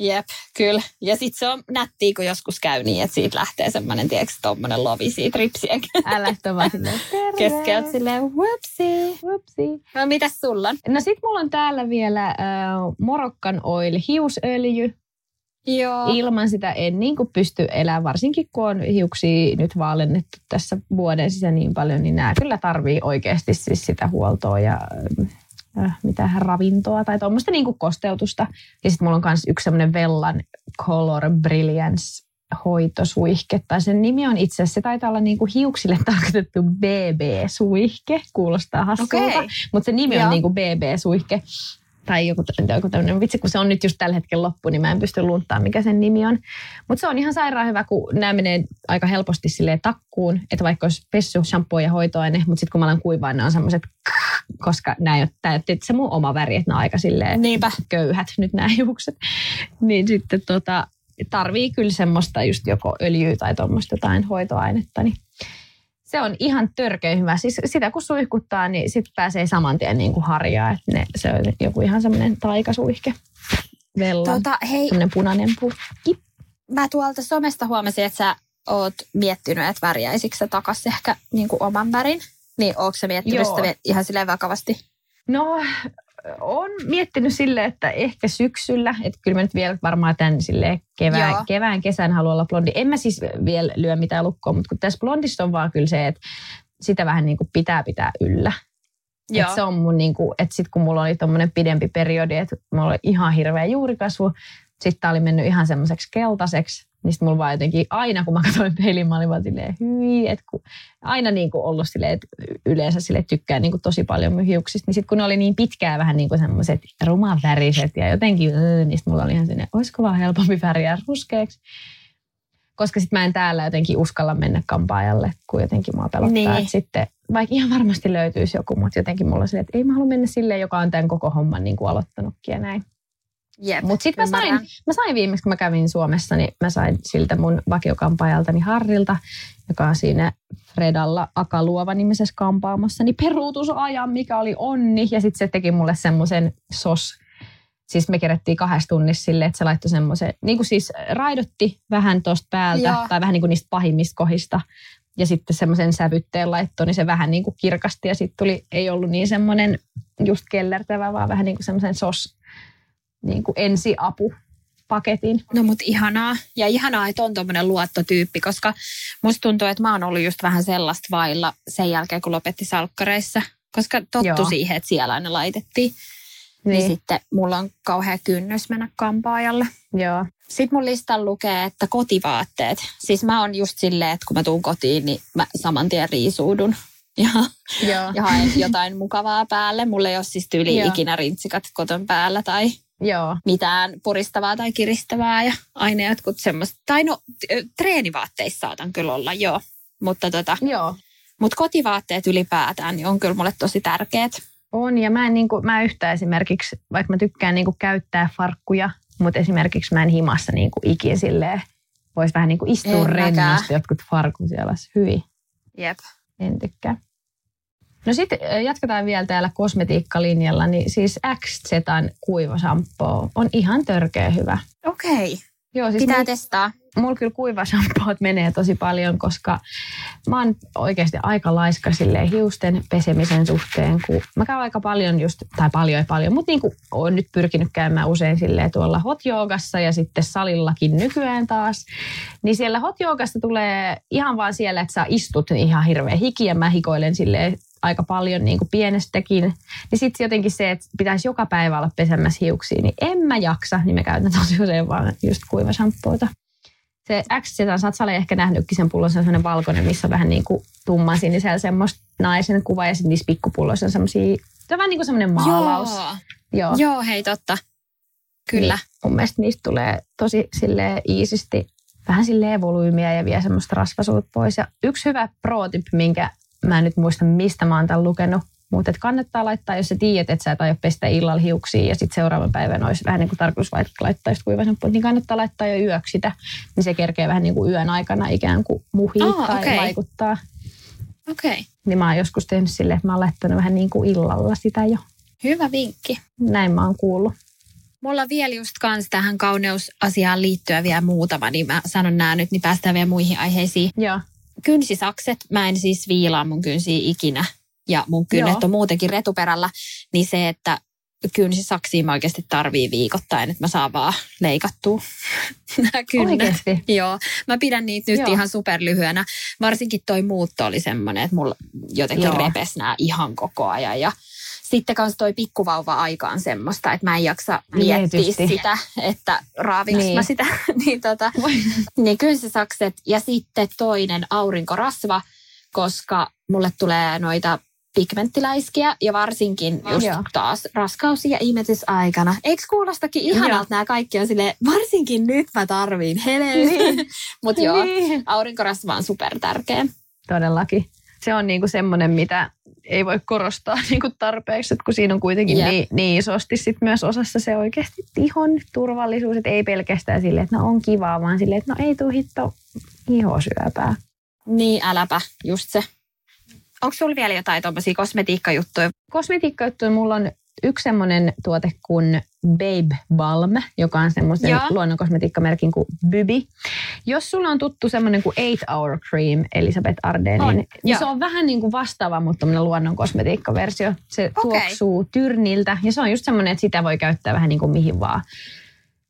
S1: Jep, kyllä. Ja sitten se on nättiä, kun joskus käy niin, että siitä lähtee semmoinen, tiedätkö, tommonen lovi siitä ripsien
S2: Älä vaan silleen,
S1: keskeltä silleen, whoopsie.
S2: Whoopsie.
S1: No mitäs sulla on?
S2: No sit mulla on täällä vielä äh, Moroccan Oil hiusöljy.
S1: Joo.
S2: Ilman sitä en niin kuin pysty elämään, varsinkin kun on hiuksia nyt vaalennettu tässä vuoden sisään niin paljon, niin nämä kyllä tarvii oikeasti siis sitä huoltoa ja äh, mitä ravintoa tai tuommoista niin kosteutusta. Ja sitten mulla on myös yksi semmoinen Vellan Color Brilliance hoitosuihke, tai sen nimi on itse asiassa, se taitaa olla niin kuin hiuksille tarkoitettu BB-suihke, kuulostaa hassulta,
S1: Okei.
S2: mutta se nimi on
S1: Joo.
S2: niin kuin BB-suihke tai joku, joku tämmöinen vitsi, kun se on nyt just tällä hetkellä loppu, niin mä en pysty lunttaan, mikä sen nimi on. Mutta se on ihan sairaan hyvä, kun nämä menee aika helposti silleen takkuun, että vaikka olisi pessu, shampoo ja hoitoaine, mutta sitten kun mä alan kuivaa, ne on semmoiset, koska nämä ei ole täytti se mun oma väri, että ne on aika silleen
S1: Niinpä.
S2: köyhät nyt nämä hiukset. Niin sitten tota, tarvii kyllä semmoista just joko öljyä tai tuommoista jotain hoitoainetta, niin se on ihan törkeä hyvä. Siis sitä kun suihkuttaa, niin sitten pääsee saman tien niin kuin harjaa. Että ne, se on joku ihan semmoinen taikasuihke. Vellan.
S1: Tota, hei,
S2: Semmoinen punainen purkki.
S1: mä tuolta somesta huomasin, että sä oot miettinyt, että värjäisikö sä takas ehkä niin kuin oman värin. Niin ootko sä miettinyt
S2: Joo.
S1: sitä ihan silleen vakavasti?
S2: No, on miettinyt sille, että ehkä syksyllä, että kyllä mä nyt vielä varmaan tämän sille kevään,
S1: Joo.
S2: kevään, kesän haluan olla blondi. En mä siis vielä lyö mitään lukkoa, mutta kun tässä blondissa on vaan kyllä se, että sitä vähän niin kuin pitää pitää yllä. Et se on mun niin kuin, että sit kun mulla oli tommonen pidempi periodi, että mulla oli ihan hirveä juurikasvu, sitten tää oli mennyt ihan semmoiseksi keltaiseksi, niin sit mulla vaan jotenkin aina, kun mä katsoin peiliin, mä olin vaan silleen, hyi, että kun aina niin kuin ollut silleen, että yleensä sille tykkää niin kuin tosi paljon mun hiuksista, niin sitten kun ne oli niin pitkää vähän niin kuin semmoiset rumaväriset ja jotenkin, öö, niin sit mulla oli ihan sinne, olisiko vaan helpompi väriä ruskeaksi. Koska sitten mä en täällä jotenkin uskalla mennä kampaajalle, kun jotenkin mua pelottaa.
S1: Niin.
S2: Että sitten, vaikka ihan varmasti löytyisi joku, mutta jotenkin mulla on silleen, että ei mä halua mennä silleen, joka on tämän koko homman niin kuin aloittanutkin ja näin.
S1: Jep,
S2: Mutta sitten mä sain, mä sain viimeksi, kun mä kävin Suomessa, niin mä sain siltä mun vakiokampaajaltani Harrilta, joka on siinä Fredalla Akaluova nimisessä kampaamossa, niin peruutusajan, mikä oli onni. Ja sitten se teki mulle semmoisen sos Siis me kerättiin kahdessa tunnissa silleen, että se laittoi semmoisen, niin kuin siis raidotti vähän tuosta päältä
S1: Joo.
S2: tai vähän niin kuin niistä pahimmista kohdista. Ja sitten semmoisen sävytteen laittoi, niin se vähän niin kuin kirkasti ja sitten tuli, ei ollut niin semmoinen just kellertävä, vaan vähän niin kuin semmoisen sos, niin kuin ensiapupaketin.
S1: No mut ihanaa. Ja ihanaa, että on tommonen luottotyyppi, koska musta tuntuu, että mä oon ollut just vähän sellaista vailla sen jälkeen, kun lopetti salkkareissa. Koska tottu
S2: Joo.
S1: siihen, että siellä aina laitettiin. Niin. niin sitten mulla on kauhea kynnys mennä kampaajalle.
S2: Joo.
S1: Sitten mun listalla lukee, että kotivaatteet. Siis mä oon just silleen, että kun mä tuun kotiin, niin mä saman tien riisuudun. Ja,
S2: Joo.
S1: ja haen jotain mukavaa päälle. Mulla ei ole siis tyyli
S2: Joo.
S1: ikinä rintsikat koton päällä tai
S2: Joo.
S1: mitään puristavaa tai kiristävää ja aina jotkut semmoista. Tai no, treenivaatteissa saatan kyllä olla, joo. Mutta tota,
S2: Joo.
S1: mut kotivaatteet ylipäätään niin on kyllä mulle tosi tärkeät.
S2: On, ja mä en, niin kuin, mä yhtä esimerkiksi, vaikka mä tykkään niin kuin käyttää farkkuja, mutta esimerkiksi mä en himassa niin kuin ikin silleen, voisi vähän niin kuin istua rennosti jotkut farkut siellä hyvin.
S1: Jep.
S2: En tykkää. No sitten jatketaan vielä täällä kosmetiikkalinjalla, niin siis XZn kuivasampo on ihan törkeä hyvä.
S1: Okei.
S2: Joo, siis
S1: Pitää
S2: mulla,
S1: testaa.
S2: mulla kyllä kuivasampoot menee tosi paljon, koska mä oon oikeasti aika laiska silleen hiusten pesemisen suhteen, kun mä käyn aika paljon just, tai paljon ei paljon, mutta niin kuin oon nyt pyrkinyt käymään usein silleen tuolla hot yoogassa ja sitten salillakin nykyään taas, niin siellä hot tulee ihan vaan siellä, että sä istut niin ihan hirveä hiki ja mä hikoilen silleen aika paljon niin kuin pienestäkin. Niin sitten jotenkin se, että pitäisi joka päivä olla pesemässä hiuksia, niin en mä jaksa, niin mä käytän tosi usein vaan just kuivasampoota. Se XZ, sä oot Sale ehkä nähnytkin sen pullon, se on sellainen valkoinen, missä on vähän niin kuin tumman sinisellä semmoista naisen kuva ja sitten niissä pikkupulloissa on semmoisia, se on vähän niin kuin semmoinen maalaus.
S1: Joo.
S2: Joo.
S1: Joo, hei totta. Kyllä.
S2: Niin, mun mielestä niistä tulee tosi sille iisisti vähän sille volyymiä ja vie semmoista rasvasuutta pois. Ja yksi hyvä pro minkä mä en nyt muista mistä mä oon tämän lukenut, mutta et kannattaa laittaa, jos sä tiedät, että sä et aio pestä illalla hiuksia ja sitten seuraavan päivän olisi vähän niin kuin tarkoitus vaikka laittaa just kuivasampua, niin kannattaa laittaa jo yöksi sitä, niin se kerkee vähän niin kuin yön aikana ikään kuin muhii
S1: Aa,
S2: tai
S1: okei.
S2: vaikuttaa.
S1: Okei. Okay.
S2: Niin mä oon joskus tehnyt silleen, että mä oon laittanut vähän niin kuin illalla sitä jo.
S1: Hyvä vinkki.
S2: Näin mä oon kuullut.
S1: Mulla on vielä just kans tähän kauneusasiaan liittyen vielä muutama, niin mä sanon nämä nyt, niin päästään vielä muihin aiheisiin.
S2: Joo.
S1: Kynsisakset, mä en siis viilaa mun kynsiä ikinä ja mun kynnet
S2: Joo.
S1: on muutenkin retuperällä, niin se, että kynsisaksia mä oikeasti tarvii viikoittain, että mä saan vaan leikattua nämä kynnet. Joo, mä pidän niitä nyt
S2: Joo.
S1: ihan superlyhyenä. Varsinkin toi muutto oli semmoinen, että mulla jotenkin
S2: Joo.
S1: repes nämä ihan koko ajan. Ja sitten kanssa toi pikkuvauva-aika on semmoista, että mä en jaksa miettiä
S2: Tietysti.
S1: sitä, että raavinko
S2: Niin.
S1: mä sitä. niin, tota, niin kynsisakset ja sitten toinen aurinkorasva, koska mulle tulee noita pigmenttiläiskiä ja varsinkin just
S2: Joo.
S1: taas raskaus- ja imetysaikana. Eikö kuulostakin ihanalta nämä kaikki on silleen, varsinkin nyt mä tarviin heleyttä.
S2: Niin.
S1: Mutta joo,
S2: Niin.
S1: aurinkorasva on super tärkeä.
S2: Todellakin. Se on niinku semmoinen, mitä ei voi korostaa niinku tarpeeksi, että kun siinä on kuitenkin
S1: Jep.
S2: niin, niin isosti sit myös osassa se oikeasti ihon turvallisuus, että ei pelkästään silleen, että no on kivaa, vaan silleen, että no ei tuu hitto ihosyöpää.
S1: Niin, äläpä, just se. Onko sulla vielä jotain tuommoisia kosmetiikkajuttuja?
S2: Kosmetiikkajuttuja mulla on yksi semmoinen tuote kuin Babe Balm, joka on semmoisen
S1: Joo.
S2: luonnon kosmetiikkamerkin kuin Bybi. Jos sulla on tuttu semmoinen kuin 8 Hour Cream Elisabeth Ardenin,
S1: On,
S2: niin
S1: joo.
S2: se on vähän niin kuin vastaava, mutta tämmöinen luonnon kosmetiikkaversio. Se
S1: Okei.
S2: tuoksuu tyrniltä ja se on just semmoinen, että sitä voi käyttää vähän niin kuin mihin vaan.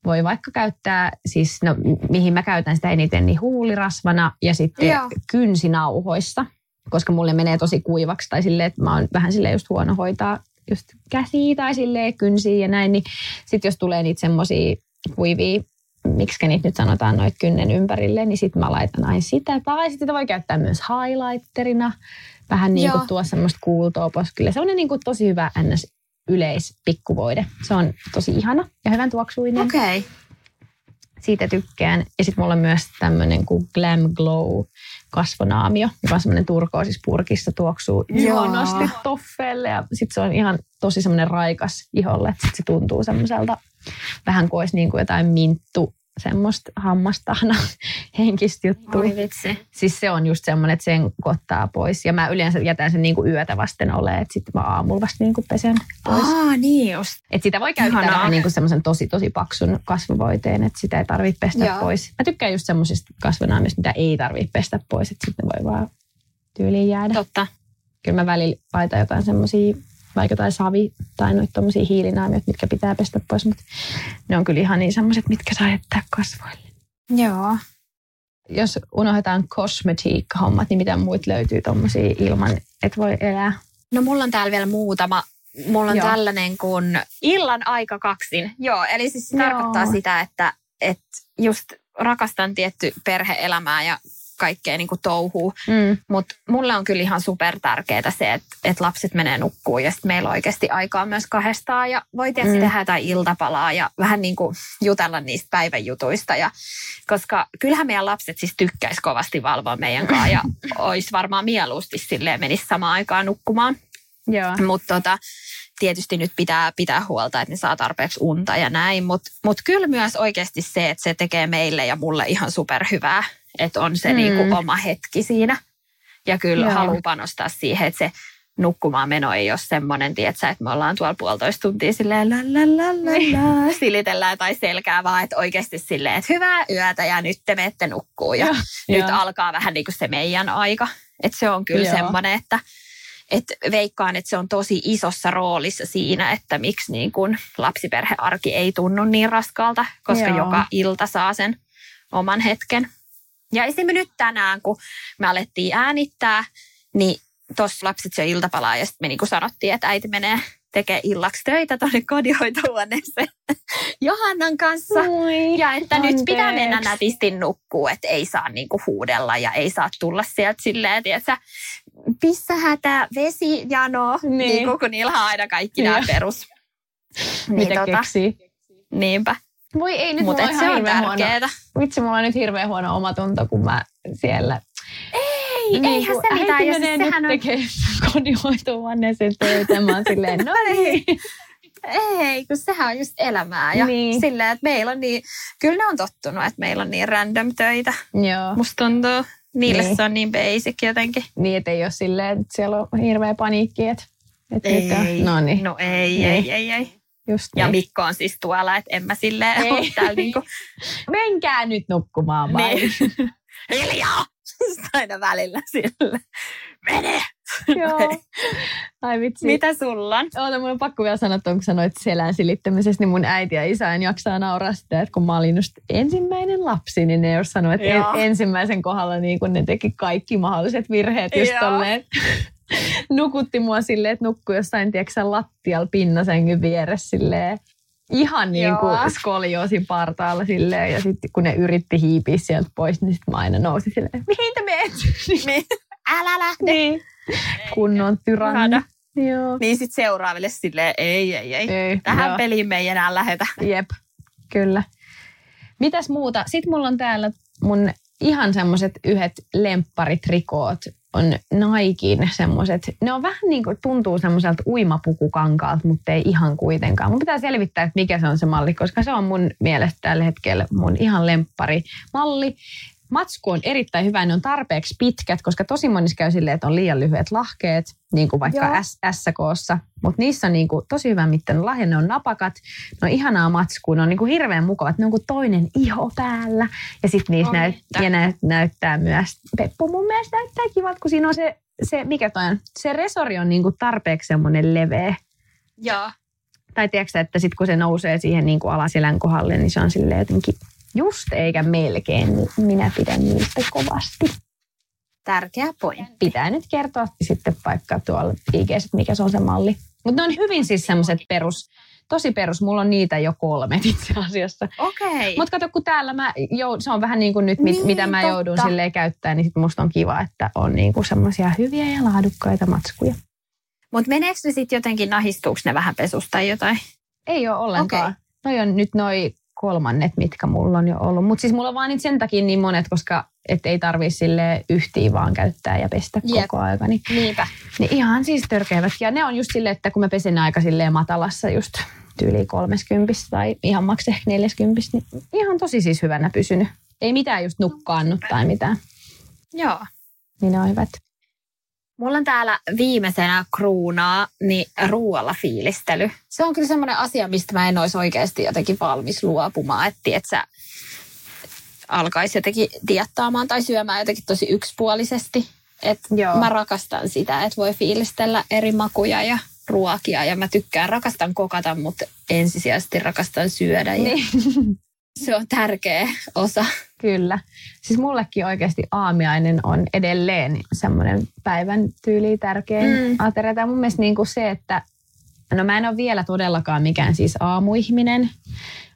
S2: Voi vaikka käyttää, siis no, mihin mä käytän sitä eniten, niin huulirasvana ja sitten
S1: Joo.
S2: kynsinauhoissa, koska mulle menee tosi kuivaksi tai silleen, että mä oon vähän silleen just huono hoitaa just käsiä tai silleen kynsiä ja näin, niin sitten jos tulee niitä semmoisia kuivia, miksi niitä nyt sanotaan noit kynnen ympärille, niin sitten mä laitan aina sitä. Tai sitten sitä voi käyttää myös highlighterina, vähän niin kuin tuo semmoista kuultoa poskille. Se on niin kuin tosi hyvä ns yleispikkuvoide. Se on tosi ihana ja hyvän tuoksuinen.
S1: Okei. Okay.
S2: Siitä tykkään. Ja sitten mulla on myös tämmöinen kuin Glam Glow kasvonaamio, joka on semmoinen turkoosispurkissa tuoksuu
S1: Joo.
S2: ihanasti toffeelle. Ja sitten se on ihan tosi semmoinen raikas iholle, että sit se tuntuu semmoiselta vähän kuin olisi niin kuin jotain minttu semmoista hammastahna henkistä juttua.
S1: Oi vitsi.
S2: Siis se on just semmoinen, että sen kottaa pois. Ja mä yleensä jätän sen niinku yötä vasten ole, että sitten mä aamulla vasta niinku pesen pois.
S1: Aa, niin just.
S2: Et sitä voi käyttää
S1: Ihanaa.
S2: vähän niinku semmoisen tosi tosi paksun kasvovoiteen, että sitä ei tarvitse pestä
S1: Joo.
S2: pois. Mä tykkään just semmoisista kasvonaamista, mitä ei tarvitse pestä pois, että sitten voi vaan tyyliin jäädä.
S1: Totta.
S2: Kyllä mä välillä laitan jotain semmoisia, vaikka jotain savi tai noita tommosia hiilinaamioita, mitkä pitää pestä pois, mutta ne on kyllä ihan niin semmoiset, mitkä saa jättää kasvoille.
S1: Joo.
S2: Jos unohdetaan kosmetiikka-hommat, niin mitä muut löytyy tommosia ilman, että voi elää?
S1: No mulla on täällä vielä muutama. Mulla on
S2: Joo.
S1: Joo. tällainen kuin illan aika kaksin. Joo, eli siis se
S2: Joo.
S1: tarkoittaa sitä, että, että just rakastan tietty perheelämää ja kaikkea niin kuin touhuu.
S2: Mm.
S1: Mutta mulle on kyllä ihan super tärkeää se, että, että lapset menee nukkuun ja sitten meillä on oikeasti aikaa myös kahdestaan ja voi tietysti
S2: Mm.
S1: tehdä jotain iltapalaa ja vähän niin kuin jutella niistä päivän jutuista. Ja, koska kyllähän meidän lapset siis tykkäisi kovasti valvoa meidän kanssa ja olisi varmaan mieluusti silleen menisi samaan aikaan nukkumaan.
S2: Joo.
S1: Mutta tota, tietysti nyt pitää pitää huolta, että ne saa tarpeeksi unta ja näin. Mutta mut kyllä myös oikeasti se, että se tekee meille ja mulle ihan superhyvää, että on se
S2: Mm.
S1: mm. niinku oma hetki siinä. Ja kyllä
S2: Joo.
S1: haluaa panostaa siihen, että se nukkumaan meno ei ole semmoinen, tietsä, että me ollaan tuolla puolitoista tuntia silleen la la la la la, silitellään tai selkää, vaan että oikeasti silleen, että hyvää yötä ja nyt te menette nukkuu ja
S2: Joo,
S1: nyt
S2: joo.
S1: alkaa vähän niin kuin se meidän aika. Että se on kyllä
S2: Joo.
S1: semmoinen, että et veikkaan, että se on tosi isossa roolissa siinä, että miksi niin kun lapsiperhearki ei tunnu niin raskaalta, koska.
S2: Joo.
S1: joka ilta saa sen oman hetken. Ja esimerkiksi nyt tänään, kun me alettiin äänittää, niin tuossa lapset syö iltapalaa ja sitten me niin sanottiin, että äiti menee tekee illaksi töitä tuonne kodinhoitohuoneeseen Johannan kanssa.
S2: Moi.
S1: Ja että nyt pitää
S2: Anteeksi.
S1: mennä nätisti nukkuu, että ei saa niinku huudella ja ei saa tulla sieltä silleen, tietsä, pissähätä, vesijano,
S2: Niin.
S1: niin. niin kun niillä on aina kaikki nämä perus.
S2: Mitä
S1: tota,
S2: keksii?
S1: niinpä,
S2: Voi ei, nyt mulla on
S1: se
S2: ihan
S1: on
S2: hirveän huono. Vitsi, mulla on nyt hirveän huono omatunto, kun mä siellä...
S1: Ei, eihän
S2: kun
S1: se mitään.
S2: äiti
S1: Ja
S2: menee
S1: siis
S2: nyt
S1: sehän on,
S2: tekee kodinhoitohuoneeseen töitä. Mä oon silleen, no niin.
S1: ei, kun sehän on just elämää. Ja
S2: Niin.
S1: niin. silleen, että meillä on niin, kyllä ne on tottunut, että meillä on niin random töitä.
S2: Joo.
S1: Musta tuntuu, niille
S2: Niin.
S1: se on niin basic jotenkin.
S2: Niin, että ei ole silleen, että siellä on hirveä paniikki, että, että nyt on. No niin,
S1: No ei,
S2: Niin.
S1: ei, ei, ei.
S2: Just
S1: Ja
S2: niin.
S1: Mikko on siis tuolla, että en mä silleen
S2: Ei.
S1: ole täällä niinku,
S2: Menkää nyt nukkumaan vai?
S1: niin. hiljaa! Aina välillä sille. Mene!
S2: Joo. Ai vitsi.
S1: Mitä sulla on?
S2: Oota, mun on pakko vielä sanoa, että kun sanoit selän silittämisestä, niin mun äiti ja isä en jaksaa nauraa sitä, että kun mä olin just ensimmäinen lapsi, niin ne jos sanoi, että
S1: Joo.
S2: ensimmäisen kohdalla niin kun ne teki kaikki mahdolliset virheet just
S1: Joo.
S2: tolleen. Nukutti mua silleen, että nukkui jossain, tiedätkö lattialla pinnasängyn vieressä silleen. Ihan niin kuin
S1: Joo.
S2: skolioosin partaalla silleen. Ja sitten kun ne yritti hiipiä sieltä pois, niin sitten mä aina nousin silleen, mihin te meet?
S1: Niin. Älä lähde!
S2: niin. Tyranni.
S1: Ihana.
S2: Joo.
S1: Niin sit seuraaville silleen, ei, ei, ei.
S2: Ei,
S1: Tähän
S2: joo.
S1: peliin me ei enää lähetä.
S2: Jep, kyllä. Mitäs muuta? Sitten mulla on täällä mun ihan semmoset yhdet lempparitrikoot on Naikin semmoset. Ne on vähän niin kuin tuntuu semmoiselta uimapukukankaalta, mutta ei ihan kuitenkaan. Mun pitää selvittää, että mikä se on se malli, koska se on mun mielestä tällä hetkellä mun ihan lempparimalli. Matsku on erittäin hyvä, ne on tarpeeksi pitkät, koska tosi monissa käy silleen, että on liian lyhyet lahkeet, niin kuin vaikka SKssa. Mutta niissä on niin kuin tosi hyvä mittainen lahja, ne on napakat, ne on ihanaa matskua, ne on niin kuin hirveän mukavat, ne on kuin toinen iho päällä. Ja sitten niissä näyt, ja näyt, näyttää myös, Peppu mun mielestä näyttää kivat, kun siinä on se, se mikä toi on, se resori on niin kuin tarpeeksi semmoinen leveä.
S1: Joo.
S2: Tai tiedätkö että sitten kun se nousee siihen niin kuin alaselän kohdalle, niin se on silleen jotenkin just eikä melkein, niin minä pidän niistä kovasti.
S1: Tärkeä pointti.
S2: Pitää nyt kertoa sitten vaikka tuolla IG, mikä se on se malli. Mutta ne on hyvin siis semmoiset perus, tosi perus. Mulla on niitä jo kolme itse asiassa.
S1: Okei.
S2: Mutta kato, kun täällä mä, jou, se on vähän niin kuin nyt, mit,
S1: Niin,
S2: mitä mä
S1: totta.
S2: joudun silleen käyttämään, niin sit musta on kiva, että on niin kuin semmoisia hyviä ja laadukkaita matskuja.
S1: Mutta meneekö ne sitten jotenkin, nahistuuko ne vähän pesusta tai jotain?
S2: Ei ole ollenkaan.
S1: Okei.
S2: Noi on nyt noi kolmannet, mitkä mulla on jo ollut. Mutta siis mulla on vaan niitä sen takia niin monet, koska et ei tarvii sille yhtiä vaan käyttää ja pestä
S1: Jep.
S2: koko aika. Niin,
S1: Niinpä.
S2: niin ihan siis törkeävät. Ja ne on just silleen, että kun mä pesen aika silleen matalassa just yli 30 tai ihan maks ehkä 40, niin ihan tosi siis hyvänä pysynyt. Ei mitään just nukkaannut tai mitään.
S1: Joo.
S2: Niin ne on hyvät.
S1: Mulla on täällä viimeisenä kruunaa, niin ruoalla fiilistely. Se on kyllä semmoinen asia, mistä mä en olisi oikeasti jotenkin valmis luopumaan. Että et sä alkaisi jotenkin diettaamaan tai syömään jotenkin tosi yksipuolisesti. Et
S2: Joo.
S1: mä rakastan sitä, että voi fiilistellä eri makuja ja ruokia. Ja mä tykkään, rakastan kokata, mutta ensisijaisesti rakastan syödä. Ja
S2: Niin.
S1: Se on tärkeä osa.
S2: Kyllä. Siis mullekin oikeasti aamiainen on edelleen semmoinen päivän tyyli tärkein
S1: Mm.
S2: ateria. Tai mun mielestä niin kuin se, että no mä en ole vielä todellakaan mikään siis aamuihminen,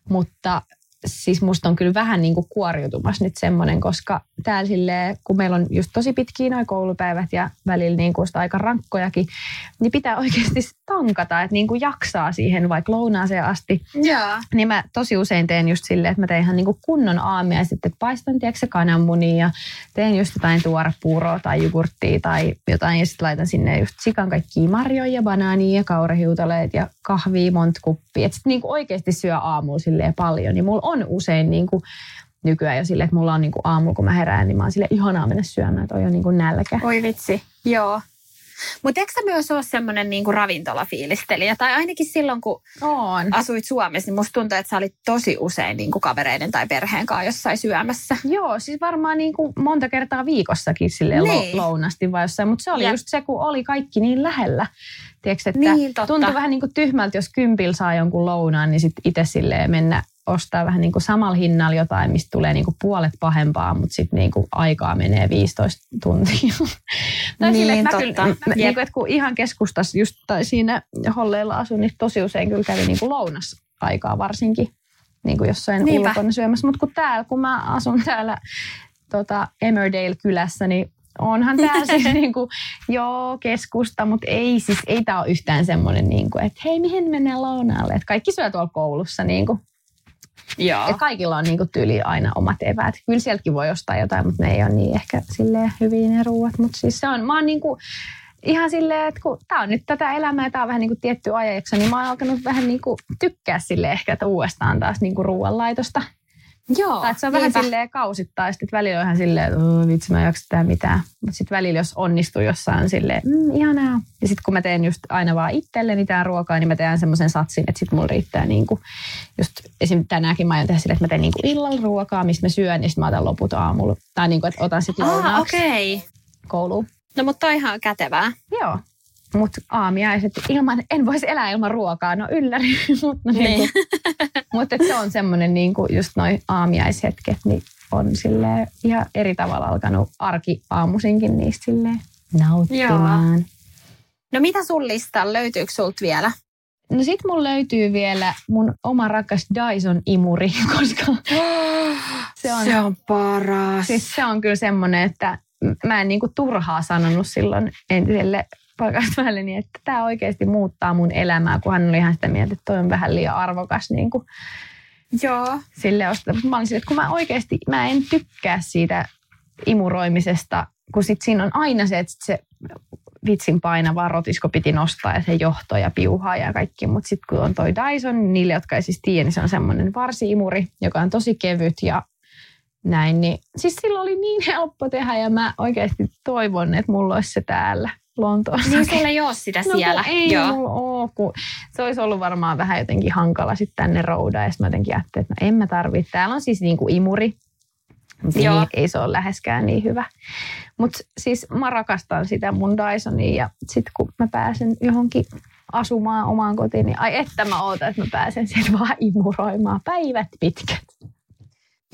S2: mutta siis musta on kyllä vähän niin kuin kuoriutumassa nyt semmoinen, koska täällä silleen, kun meillä on just tosi pitkiä noi koulupäivät ja välillä niin kuin sitä aika rankkojakin, niin pitää oikeasti tankata, että niin kuin jaksaa siihen vaikka lounaaseen asti.
S1: Joo.
S2: Niin mä tosi usein teen just silleen, että mä teen ihan niinku kunnon aamia ja sitten että paistan tiedätkö, kananmunia ja teen just jotain tuorepuuroa tai jogurttia tai jotain ja sitten laitan sinne just sikan kaikkia marjoja ja banaania ja kaurahiutaleet ja kahvia monta kuppia. Että sitten niinku oikeasti syö aamulla silleen paljon. Ja mulla on usein niinku nykyään jo silleen, että mulla on niinku aamulla kun mä herään, niin mä oon sille ihanaa mennä syömään, että on jo niinku nälkä.
S1: Oi vitsi, joo. Mutta eikö sä myös ole semmoinen niinku ravintolafiilistelijä? Tai ainakin silloin, kun
S2: On.
S1: asuit Suomessa, niin musta tuntuu, että sä olit tosi usein niinku kavereiden tai perheen kanssa jossain syömässä.
S2: Joo, siis varmaan niin kuin monta kertaa viikossakin sille
S1: Niin.
S2: niin. lounasti vai jossain, mutta se oli
S1: Jep.
S2: just se, kun oli kaikki niin lähellä. Tiedätkö, että
S1: Niin, totta.
S2: tuntui vähän niin kuin tyhmältä, jos kympillä saa jonkun lounaan, niin sitten itse silleen mennä ostaa vähän niin kuin samalla hinnalla jotain, mistä tulee niin kuin puolet pahempaa, mutta sitten niin kuin aikaa menee 15 tuntia. tai
S1: Niin,
S2: että
S1: totta.
S2: kyllä, mä,
S1: Jep.
S2: niin kuin, että kun ihan keskustassa just tai siinä Holleilla asun, niin tosi usein kyllä kävi niin kuin lounas aikaa varsinkin niin kuin jossain
S1: Niinpä.
S2: ulkona syömässä. Mutta kun täällä, kun mä asun täällä tota Emmerdale-kylässä, niin onhan tää siis niinku, joo, keskusta, mutta ei siis, ei tää ole yhtään semmoinen, niinku, että hei, mihin mennään lounaalle? Et kaikki syö tuolla koulussa, niinku,
S1: Joo.
S2: et kaikilla on niinku tyyli aina omat eväät. Kyllä sieltäkin voi ostaa jotain, mutta ne ei ole niin ehkä silleen hyviä ne ruuat. Mutta siis se on, mä oon niinku, ihan silleen, että kun tää on nyt tätä elämää tää on vähän niinku tietty ajajakso, niin mä oon alkanut vähän niinku tykkää sille ehkä, että uudestaan taas niinku ruoanlaitosta.
S1: Joo.
S2: Tai se on vähän
S1: niinpä.
S2: silleen kausittain. Sitten välillä on ihan silleen, että "Oo, vitsi mä en jaksa tehdä mitään. Mutta sitten välillä jos onnistuu jossain silleen, mm, ihanaa. Ja sitten kun mä teen just aina vaan itselleni tää ruokaa, niin mä teen semmoisen satsin, että sitten mulla riittää niinku, just esim. tänäänkin mä aion tehdä silleen, että mä teen niinku illalla ruokaa, mistä mä syön, ja sitten mä otan loput aamulla. Tai niinku, että otan sitten
S1: Ah,
S2: lounaaksi
S1: okei. Okay.
S2: kouluun.
S1: No mutta on ihan kätevää.
S2: Joo. Mutta aamiaiset, ilman, en voisi elää ilman ruokaa, no ylläri. mutta
S1: Niin.
S2: niinku, mut se on semmoinen niinku just noin aamiaishetket, niin on sille ihan eri tavalla alkanut arki aamuisinkin niistä silleen nauttimaan.
S1: No mitä sun listalla löytyykö sulta vielä?
S2: No sit mun löytyy vielä mun oma rakas Dyson-imuri, koska se on,
S1: Se on paras.
S2: siis se on kyllä semmoinen, että mä en niinku turhaa sanonut silloin entiselle pakasvälleni, että tämä oikeasti muuttaa mun elämää, kun hän oli ihan sitä mieltä, että toi on vähän liian arvokas niin kuin
S1: Joo.
S2: sille ostaa. Mä olin sille, että kun mä oikeasti, mä en tykkää siitä imuroimisesta, kun sit siinä on aina se, että se vitsin painava rotisko piti nostaa ja se johto ja piuhaa ja kaikki. Mutta sitten kun on toi Dyson, niin niille, jotka ei siis tiedä, niin se on semmoinen varsiimuri, joka on tosi kevyt ja näin. Niin, siis sillä oli niin helppo tehdä ja mä oikeasti toivon, että mulla olisi se täällä Lontoossa.
S1: Niin sulla ei ole sitä
S2: No
S1: siellä.
S2: kun ei
S1: Joo.
S2: mulla oo, kun se olisi ollut varmaan vähän jotenkin hankala sitten tänne roudaan. Ja mä jotenkin ajattelin, että no en mä tarvitse. Täällä on siis niinku imuri, mutta ei,
S1: Joo.
S2: ei se ole läheskään niin hyvä. Mutta siis mä rakastan sitä mun Dysonia ja sitten kun mä pääsen johonkin asumaan omaan kotiin, niin ai että mä ootan, että mä pääsen sieltä vaan imuroimaan päivät pitkät.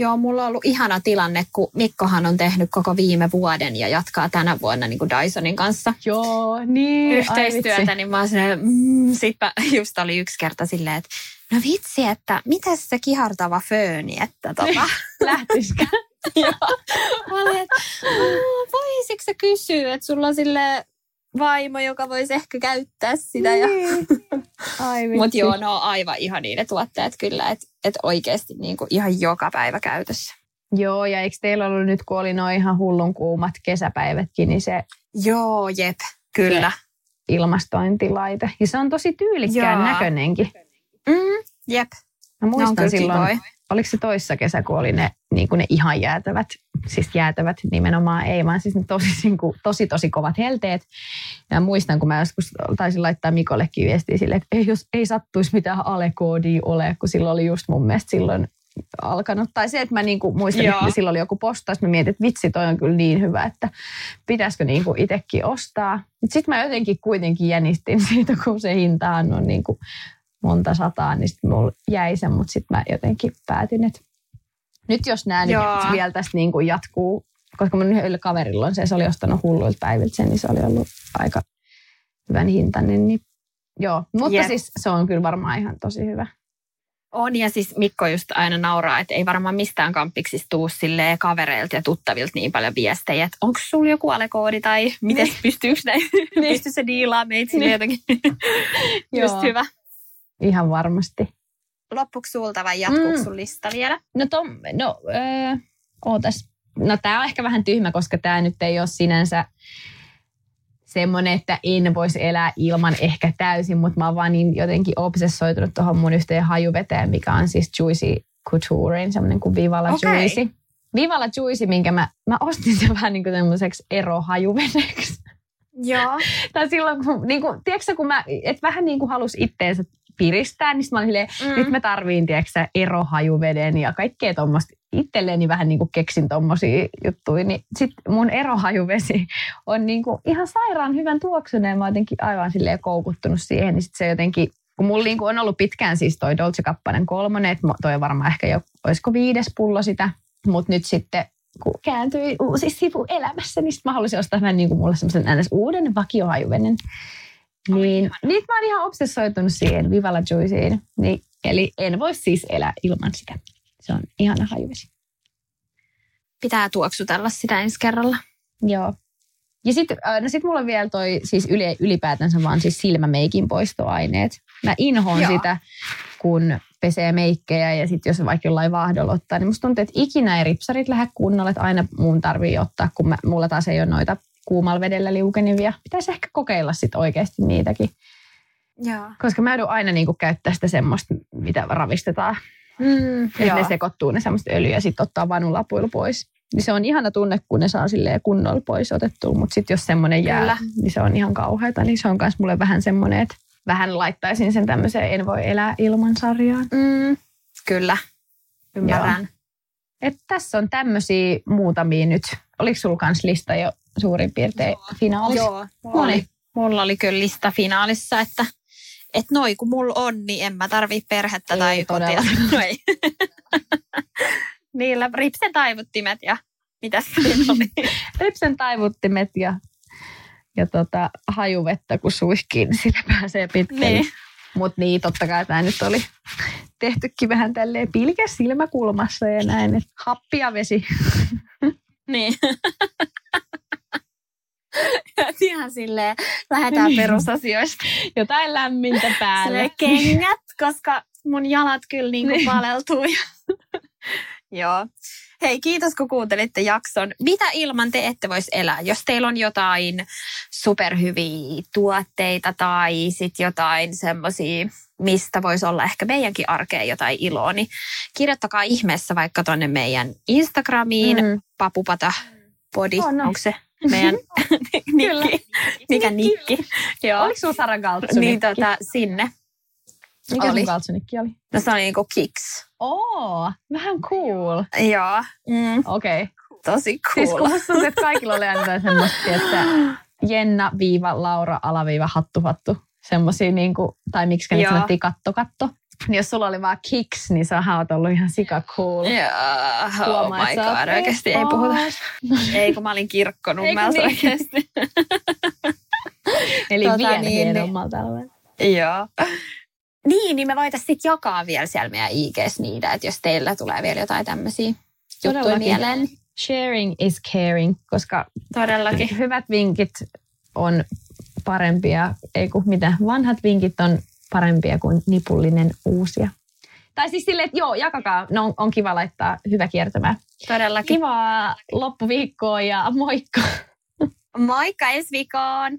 S1: Joo, mulla on ollut ihana tilanne, kun Mikkohan on tehnyt koko viime vuoden ja jatkaa tänä vuonna niin kuin Dysonin kanssa
S2: Joo, niin.
S1: yhteistyötä, niin mä oon silleen, mm, sit mä just oli yksi kerta silleen, että no vitsi, että mitä se kihartava fööni, että tota.
S2: Lähtisikö?
S1: Joo. Mä olin, että "Mm, voisitko sä kysyä, että sulla on sille vaimo, joka voisi ehkä käyttää sitä. Ja...
S2: Niin.
S1: Mutta joo, ne on aivan ihan ne tuotteet kyllä, että et oikeasti niinku ihan joka päivä käytössä.
S2: Joo, ja eikö teillä ollut nyt, kun oli noin ihan hullun kuumat kesäpäivätkin, niin se
S1: Joo, jep, kyllä.
S2: ilmastointilaite. Ja se on tosi tyylikkään
S1: Joo.
S2: näköinenkin.
S1: Mm, jep.
S2: Mä muistan silloin, oliko se toissa kesä, kun oli ne, niin kuin ne ihan jäätävät, siis jäätävät nimenomaan ei, vaan siis ne tosi, niin kuin, tosi, tosi kovat helteet. Ja muistan, kun mä joskus taisin laittaa Mikollekin viestiä sille, että ei, jos ei sattuisi mitään alekoodia ole, kun silloin oli just mun mielestä silloin alkanut. Tai se, että mä niinku muistan,
S1: Joo.
S2: että silloin oli joku postaus, mä mietin, että vitsi, toi on kyllä niin hyvä, että pitäisikö niinku itsekin ostaa. Sitten mä jotenkin kuitenkin jänistin siitä, kun se hintahan on niinku monta sataa, niin sitten mulla jäi se, mutta sitten mä jotenkin päätin, että nyt jos nämä nyt vielä tästä niinku jatkuu, koska mun yhdellä kaverilla on se, se oli ostanut hulluilta päiviltä sen, niin se oli ollut aika hyvän hintainen, niin joo. Mutta
S1: Jep.
S2: siis se on kyllä varmaan ihan tosi hyvä.
S1: On ja siis Mikko just aina nauraa, että ei varmaan mistään kampiksista tuu silleen kavereilta ja tuttavilta niin paljon viestejä, että onko sulla joku alekoodi tai miten pystyykö näin, pystyy se diilaa meitä sille jotenkin. just
S2: Joo.
S1: hyvä.
S2: Ihan varmasti.
S1: Loppuuko sulta vai jatkuuko
S2: Mm.
S1: sun lista vielä?
S2: No, tom, no öö, ootas. No tämä on ehkä vähän tyhmä, koska tämä nyt ei ole sinänsä semmoinen, että en voisi elää ilman ehkä täysin, mutta mä oon vaan niin jotenkin obsessoitunut tuohon mun yhteen hajuveteen, mikä on siis Juicy Couturein, semmoinen kuin Vivala
S1: Okei.
S2: Juicy. Vivala Juicy, minkä mä, mä ostin sen vähän niin kuin tämmöiseksi erohajuvedeksi.
S1: Joo.
S2: tai silloin, kun, niin kuin, tiedätkö, kun mä, et vähän niin kuin halus itteensä piristää, niin mä olin silleen,
S1: Mm.
S2: nyt mä tarviin, tiedätkö, erohajuveden ja kaikkea tuommoista. Itselleeni vähän niin kuin keksin tommosia juttuja, niin sit mun erohajuvesi on niin kuin ihan sairaan hyvän tuoksuneen. Mä oon jotenkin aivan silleen koukuttunut siihen, niin sit se jotenkin, kun mulla niin kuin on ollut pitkään siis toi Dolce Kappanen kolmonen, että toi varmaan ehkä jo, olisiko viides pullo sitä, mutta nyt sitten kun kääntyi uusi sivu elämässä, niin sit mä haluaisin ostaa vähän niin kuin mulle semmoisen uuden vakiohajuvenen. Niin, niin mä oon ihan obsessoitunut siihen Vivala Juiceen. Niin, eli en voi siis elää ilman sitä. Se on ihana hajuvesi.
S1: Pitää tuoksutella sitä ensi kerralla.
S2: Joo. Ja sitten no sit mulla on vielä toi siis yli, ylipäätänsä vaan siis silmämeikin poistoaineet. Mä inhoon
S1: Joo.
S2: sitä, kun pesee meikkejä ja sitten jos vaikka jollain vaahdolla ottaa, niin musta tuntuu, että ikinä ei ripsarit lähde kunnolla, että aina mun tarvii ottaa, kun mä, mulla taas ei ole noita kuumalla vedellä liukenivia. Pitäisi ehkä kokeilla sitten oikeasti niitäkin,
S1: Joo.
S2: koska mä joudun aina niinku käyttää sitä semmoista, mitä ravistetaan.
S1: Mm,
S2: Että ne sekoittuu ne semmoista öljyä ja sitten ottaa vanulapuilu pois. Niin se on ihana tunne, kun ne saa silleen kunnolla pois otettua, mutta sitten jos semmoinen jää,
S1: Kyllä.
S2: niin se on ihan kauheata. Niin se on myös mulle vähän semmoinen, että vähän laittaisin sen tämmöiseen en voi elää ilman sarjaan.
S1: Mm, kyllä. Ymmärrän.
S2: Et tässä on tämmöisiä muutamia nyt. Oliko sulla kans lista jo suurin piirtein finaalissa?
S1: Joo, mulla oli, mulla oli kyllä lista finaalissa, että et noi kun mulla on, niin en mä tarvii perhettä
S2: Ei
S1: tai kotia. No ei. Niillä ripsen taivuttimet ja mitäs siinä oli?
S2: Ripsen taivuttimet ja, ja tota, hajuvettä, kun suihkii, niin sillä pääsee pitkälle.
S1: Niin.
S2: Mutta niin, totta kai tämä nyt oli tehtykin vähän tälleen pilke silmäkulmassa ja näin, että happia vesi.
S1: niin. Ihan silleen, lähdetään perusasioista.
S2: Jotain lämmintä päällä.
S1: Silleen kengät, koska mun jalat kyllä niinku
S2: Niin.
S1: paleltuu. Joo. Hei, kiitos kun kuuntelitte jakson. Mitä ilman te ette voisi elää? Jos teillä on jotain superhyviä tuotteita tai sit jotain semmoisia, mistä voisi olla ehkä meidänkin arkeen jotain iloa, niin kirjoittakaa ihmeessä vaikka tonne meidän Instagramiin, mm. Papupata body,
S2: On, on.
S1: onko se meidän nikki? Mikä nikki? Joo.
S2: Oliko sulla Sara Galtsunikki?
S1: Niin tota, sinne.
S2: Mikä
S1: oli.
S2: sun Galtsunikki oli?
S1: No se oli niinku kicks.
S2: Oo, vähän cool.
S1: Joo. Mm,
S2: Okei. Okay.
S1: tosi
S2: Siis
S1: cool.
S2: kun musta tuntuu, että kaikilla oli aina semmoista, että Jenna, viiva, Laura, alaviiva, hattu, hattu. Semmosia niinku, tai miksi ne
S1: Joo.
S2: sanottiin katto, katto. Niin jos sulla oli vaan kicks, niin sä oot ollut ihan sika cool.
S1: Joo, oh
S2: Huomaa,
S1: my god, oikeasti ei puhuta. Ei, kun mä olin kirkkonummelta
S2: niin?
S1: oikeasti.
S2: Eli
S1: Tota
S2: vielä
S1: niin,
S2: alueelta.
S1: Joo. Niin, niin me voitaisiin sitten jakaa vielä siellä meidän IGs niitä, että jos teillä tulee vielä jotain tämmöisiä juttuja mieleen.
S2: Sharing is caring, koska
S1: Todellakin.
S2: hyvät vinkit on parempia, ei kun mitä, vanhat vinkit on parempia kuin nipullinen uusia. Tai siis silleen, että joo, jakakaa, no on, on kiva laittaa hyvä kiertämään.
S1: Todellakin.
S2: Kivaa loppuviikkoa ja moikka!
S1: Moikka ensi viikkoon!